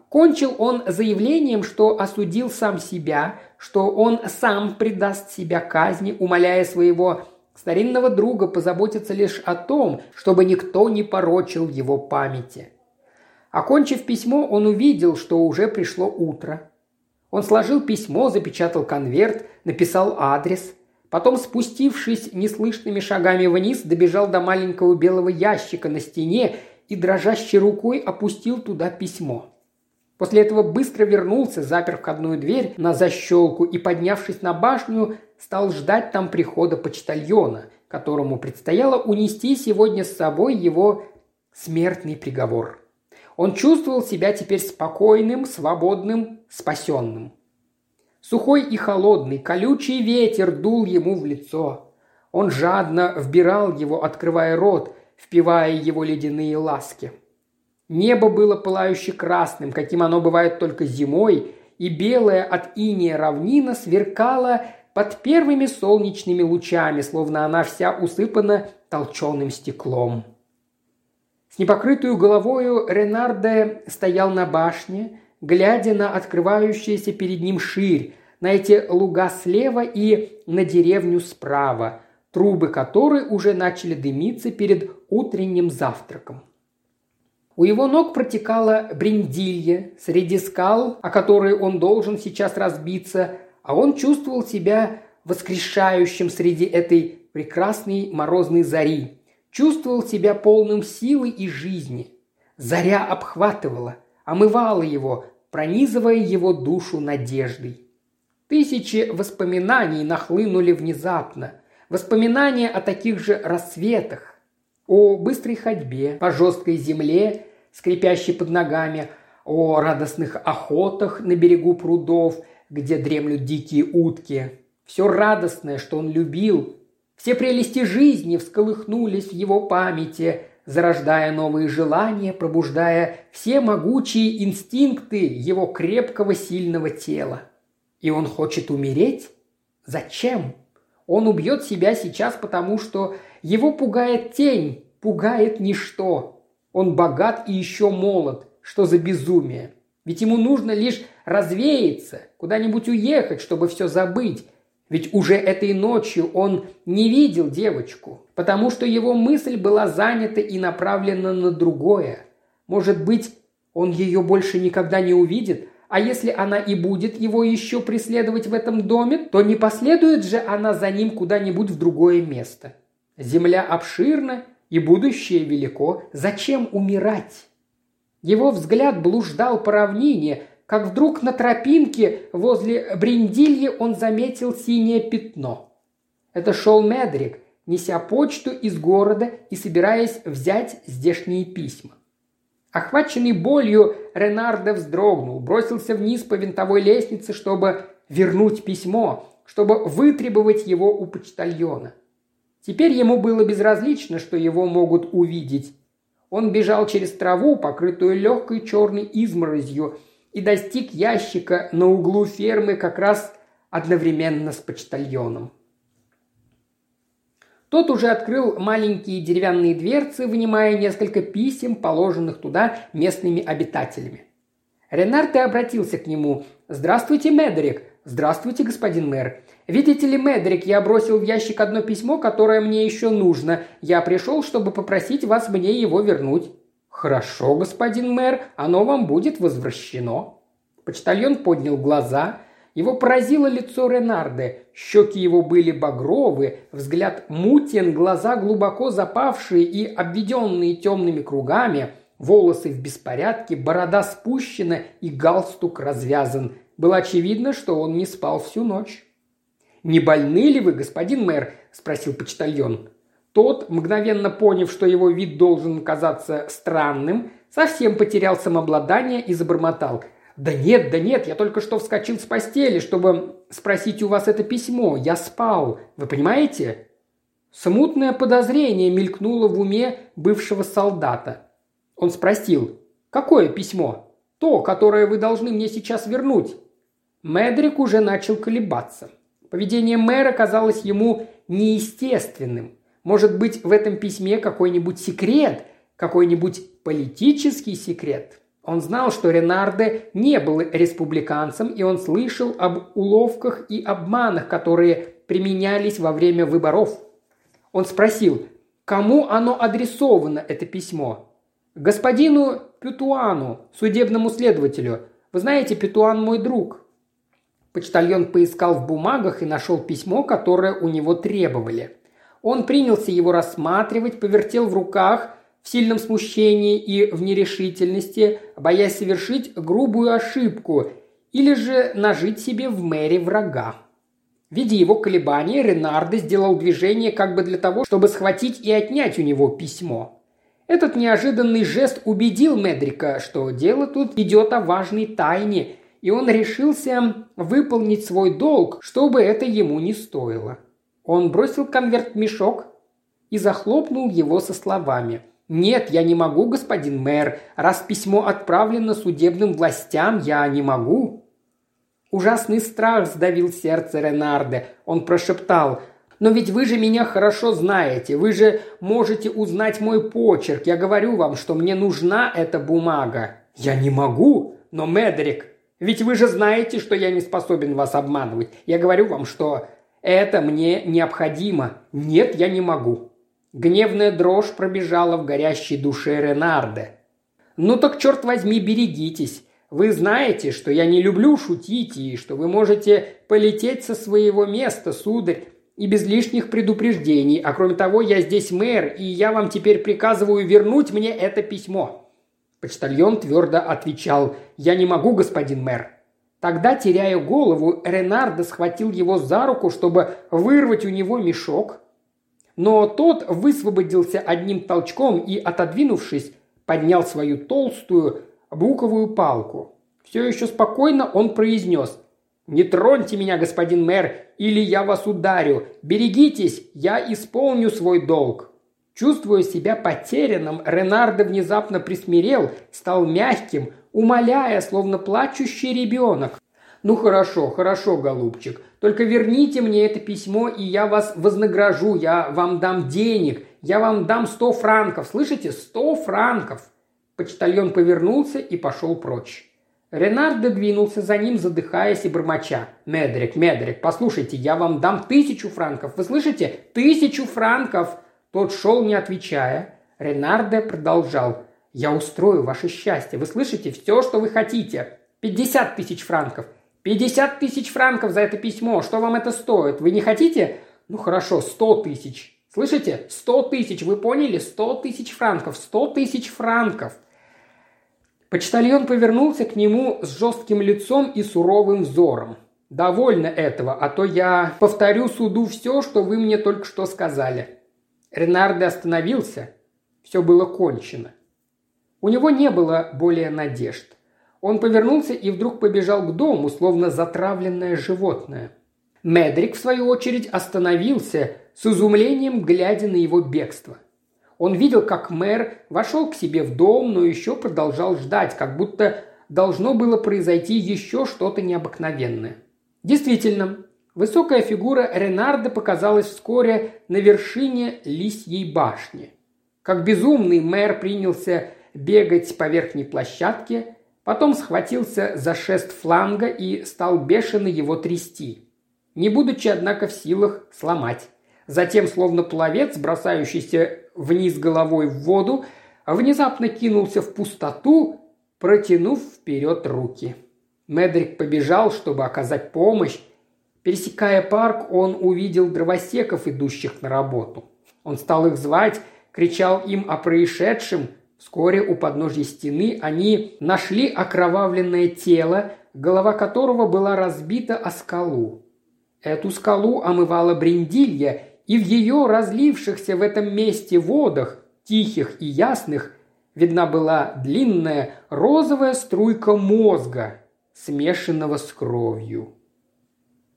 Кончил он заявлением, что осудил сам себя, что он сам предаст себя казни, умоляя своего старинного друга позаботиться лишь о том, чтобы никто не порочил его памяти – Окончив письмо, он увидел, что уже пришло утро. Он сложил письмо, запечатал конверт, написал адрес. Потом, спустившись неслышными шагами вниз, добежал до маленького белого ящика на стене и дрожащей рукой опустил туда письмо. После этого быстро вернулся, запер входную дверь на защелку и, поднявшись на башню, стал ждать там прихода почтальона, которому предстояло унести сегодня с собой его смертный приговор. Он чувствовал себя теперь спокойным, свободным, спасенным. Сухой и холодный, колючий ветер дул ему в лицо. Он жадно вбирал его, открывая рот, впивая его ледяные ласки. Небо было пылающе красным, каким оно бывает только зимой, и белая от иния равнина сверкала под первыми солнечными лучами, словно она вся усыпана толченым стеклом. Непокрытую головою Ренарде стоял на башне, глядя на открывающуюся перед ним ширь, на эти луга слева и на деревню справа, трубы которой уже начали дымиться перед утренним завтраком. У его ног протекала бриндилья среди скал, о которые он должен сейчас разбиться, а он чувствовал себя воскрешающим среди этой прекрасной морозной зари, чувствовал себя полным силы и жизни. Заря обхватывала, омывала его, пронизывая его душу надеждой. Тысячи воспоминаний нахлынули внезапно. Воспоминания о таких же рассветах, о быстрой ходьбе по жесткой земле, скрипящей под ногами, о радостных охотах на берегу прудов, где дремлют дикие утки. Все радостное, что он любил, все прелести жизни всколыхнулись в его памяти, зарождая новые желания, пробуждая все могучие инстинкты его крепкого сильного тела. И он хочет умереть? Зачем? Он убьет себя сейчас, потому что его пугает тень, пугает ничто. Он богат и еще молод. Что за безумие? Ведь ему нужно лишь развеяться, куда-нибудь уехать, чтобы все забыть. Ведь уже этой ночью он не видел девочку, потому что его мысль была занята и направлена на другое. Может быть, он ее больше никогда не увидит, а если она и будет его еще преследовать в этом доме, то не последует же она за ним куда-нибудь в другое место. Земля обширна, и будущее велико. Зачем умирать? Его взгляд блуждал по равнине, как вдруг на тропинке возле Бриндильи он заметил синее пятно. Это шел Медрик, неся почту из города и собираясь взять здешние письма. Охваченный болью, Ренардо вздрогнул, бросился вниз по винтовой лестнице, чтобы вернуть письмо, чтобы вытребовать его у почтальона. Теперь ему было безразлично, что его могут увидеть. Он бежал через траву, покрытую легкой черной изморозью, и достиг ящика на углу фермы как раз одновременно с почтальоном. Тот уже открыл маленькие деревянные дверцы, вынимая несколько писем, положенных туда местными обитателями. Ренарте обратился к нему. «Здравствуйте, Медерик!» «Здравствуйте, господин мэр. Видите ли, Медрик, я бросил в ящик одно письмо, которое мне еще нужно. Я пришел, чтобы попросить вас мне его вернуть». «Хорошо, господин мэр, оно вам будет возвращено». Почтальон поднял глаза. Его поразило лицо Ренарде. Щеки его были багровы, взгляд мутен, глаза глубоко запавшие и обведенные темными кругами, волосы в беспорядке, борода спущена и галстук развязан. Было очевидно, что он не спал всю ночь. «Не больны ли вы, господин мэр?» – спросил почтальон. Тот, мгновенно поняв, что его вид должен казаться странным, совсем потерял самообладание и забормотал. «Да нет, да нет, я только что вскочил с постели, чтобы спросить у вас это письмо. Я спал. Вы понимаете?» Смутное подозрение мелькнуло в уме бывшего солдата. Он спросил, «Какое письмо?» «То, которое вы должны мне сейчас вернуть». Медрик уже начал колебаться. Поведение мэра казалось ему неестественным. Может быть, в этом письме какой-нибудь секрет, какой-нибудь политический секрет. Он знал, что Ренарде не был республиканцем, и он слышал об уловках и обманах, которые применялись во время выборов. Он спросил, кому оно адресовано, это письмо? Господину Петуану, судебному следователю. Вы знаете, Петуан мой друг. Почтальон поискал в бумагах и нашел письмо, которое у него требовали. Он принялся его рассматривать, повертел в руках в сильном смущении и в нерешительности, боясь совершить грубую ошибку или же нажить себе в мэре врага. Видя его колебания, Ренардо сделал движение как бы для того, чтобы схватить и отнять у него письмо. Этот неожиданный жест убедил Медрика, что дело тут идет о важной тайне, и он решился выполнить свой долг, чтобы это ему не стоило. Он бросил конверт в мешок и захлопнул его со словами «Нет, я не могу, господин мэр. Раз письмо отправлено судебным властям, я не могу». Ужасный страх сдавил сердце Ренарде. Он прошептал «Но ведь вы же меня хорошо знаете, вы же можете узнать мой почерк. Я говорю вам, что мне нужна эта бумага». «Я не могу, но, Медрик, ведь вы же знаете, что я не способен вас обманывать. Я говорю вам, что это мне необходимо. Нет, я не могу». Гневная дрожь пробежала в горящей душе Ренарде. «Ну так, черт возьми, берегитесь. Вы знаете, что я не люблю шутить и что вы можете полететь со своего места, сударь, и без лишних предупреждений. А кроме того, я здесь мэр, и я вам теперь приказываю вернуть мне это письмо. Почтальон твердо отвечал «Я не могу, господин мэр». Тогда, теряя голову, Ренардо схватил его за руку, чтобы вырвать у него мешок. Но тот высвободился одним толчком и, отодвинувшись, поднял свою толстую буковую палку. Все еще спокойно он произнес «Не троньте меня, господин мэр, или я вас ударю. Берегитесь, я исполню свой долг». Чувствуя себя потерянным, Ренардо внезапно присмирел, стал мягким, умоляя, словно плачущий ребенок. «Ну хорошо, хорошо, голубчик, только верните мне это письмо, и я вас вознагражу, я вам дам денег, Я вам дам сто франков, слышите? Сто франков!» Почтальон повернулся и пошел прочь. Ренардо двинулся за ним, задыхаясь и бормоча. «Медрик, Медрик, послушайте, я вам дам тысячу франков. Вы слышите? Тысячу франков!» Тот шел, не отвечая. Ренардо продолжал. «Я устрою ваше счастье. Вы слышите? Все, что вы хотите. Пятьдесят тысяч франков. Пятьдесят тысяч франков за это письмо. Что вам это стоит? Вы не хотите? Ну хорошо, сто тысяч. Слышите? Сто тысяч. Вы поняли? Сто тысяч франков. Сто тысяч франков. Почтальон повернулся к нему с жестким лицом и суровым взором. «Довольно этого, а то я повторю суду все, что вы мне только что сказали». Ренардо остановился. Все было кончено. У него не было более надежд. Он повернулся и вдруг побежал к дому, словно затравленное животное. Медрик, в свою очередь, остановился, с изумлением глядя на его бегство – он видел, как мэр вошел к себе в дом, но еще продолжал ждать, как будто должно было произойти еще что-то необыкновенное. Действительно, высокая фигура Ренарда показалась вскоре на вершине лисьей башни. Как безумный мэр принялся бегать по верхней площадке, потом схватился за шест фланга и стал бешено его трясти, не будучи, однако, в силах сломать. Затем, словно пловец, бросающийся вниз головой в воду, внезапно кинулся в пустоту, протянув вперед руки. Медрик побежал, чтобы оказать помощь. Пересекая парк, он увидел дровосеков, идущих на работу. Он стал их звать, кричал им о происшедшем. Вскоре у подножья стены они нашли окровавленное тело, голова которого была разбита о скалу. Эту скалу омывала бриндилья, и в ее разлившихся в этом месте водах, тихих и ясных, видна была длинная розовая струйка мозга, смешанного с кровью.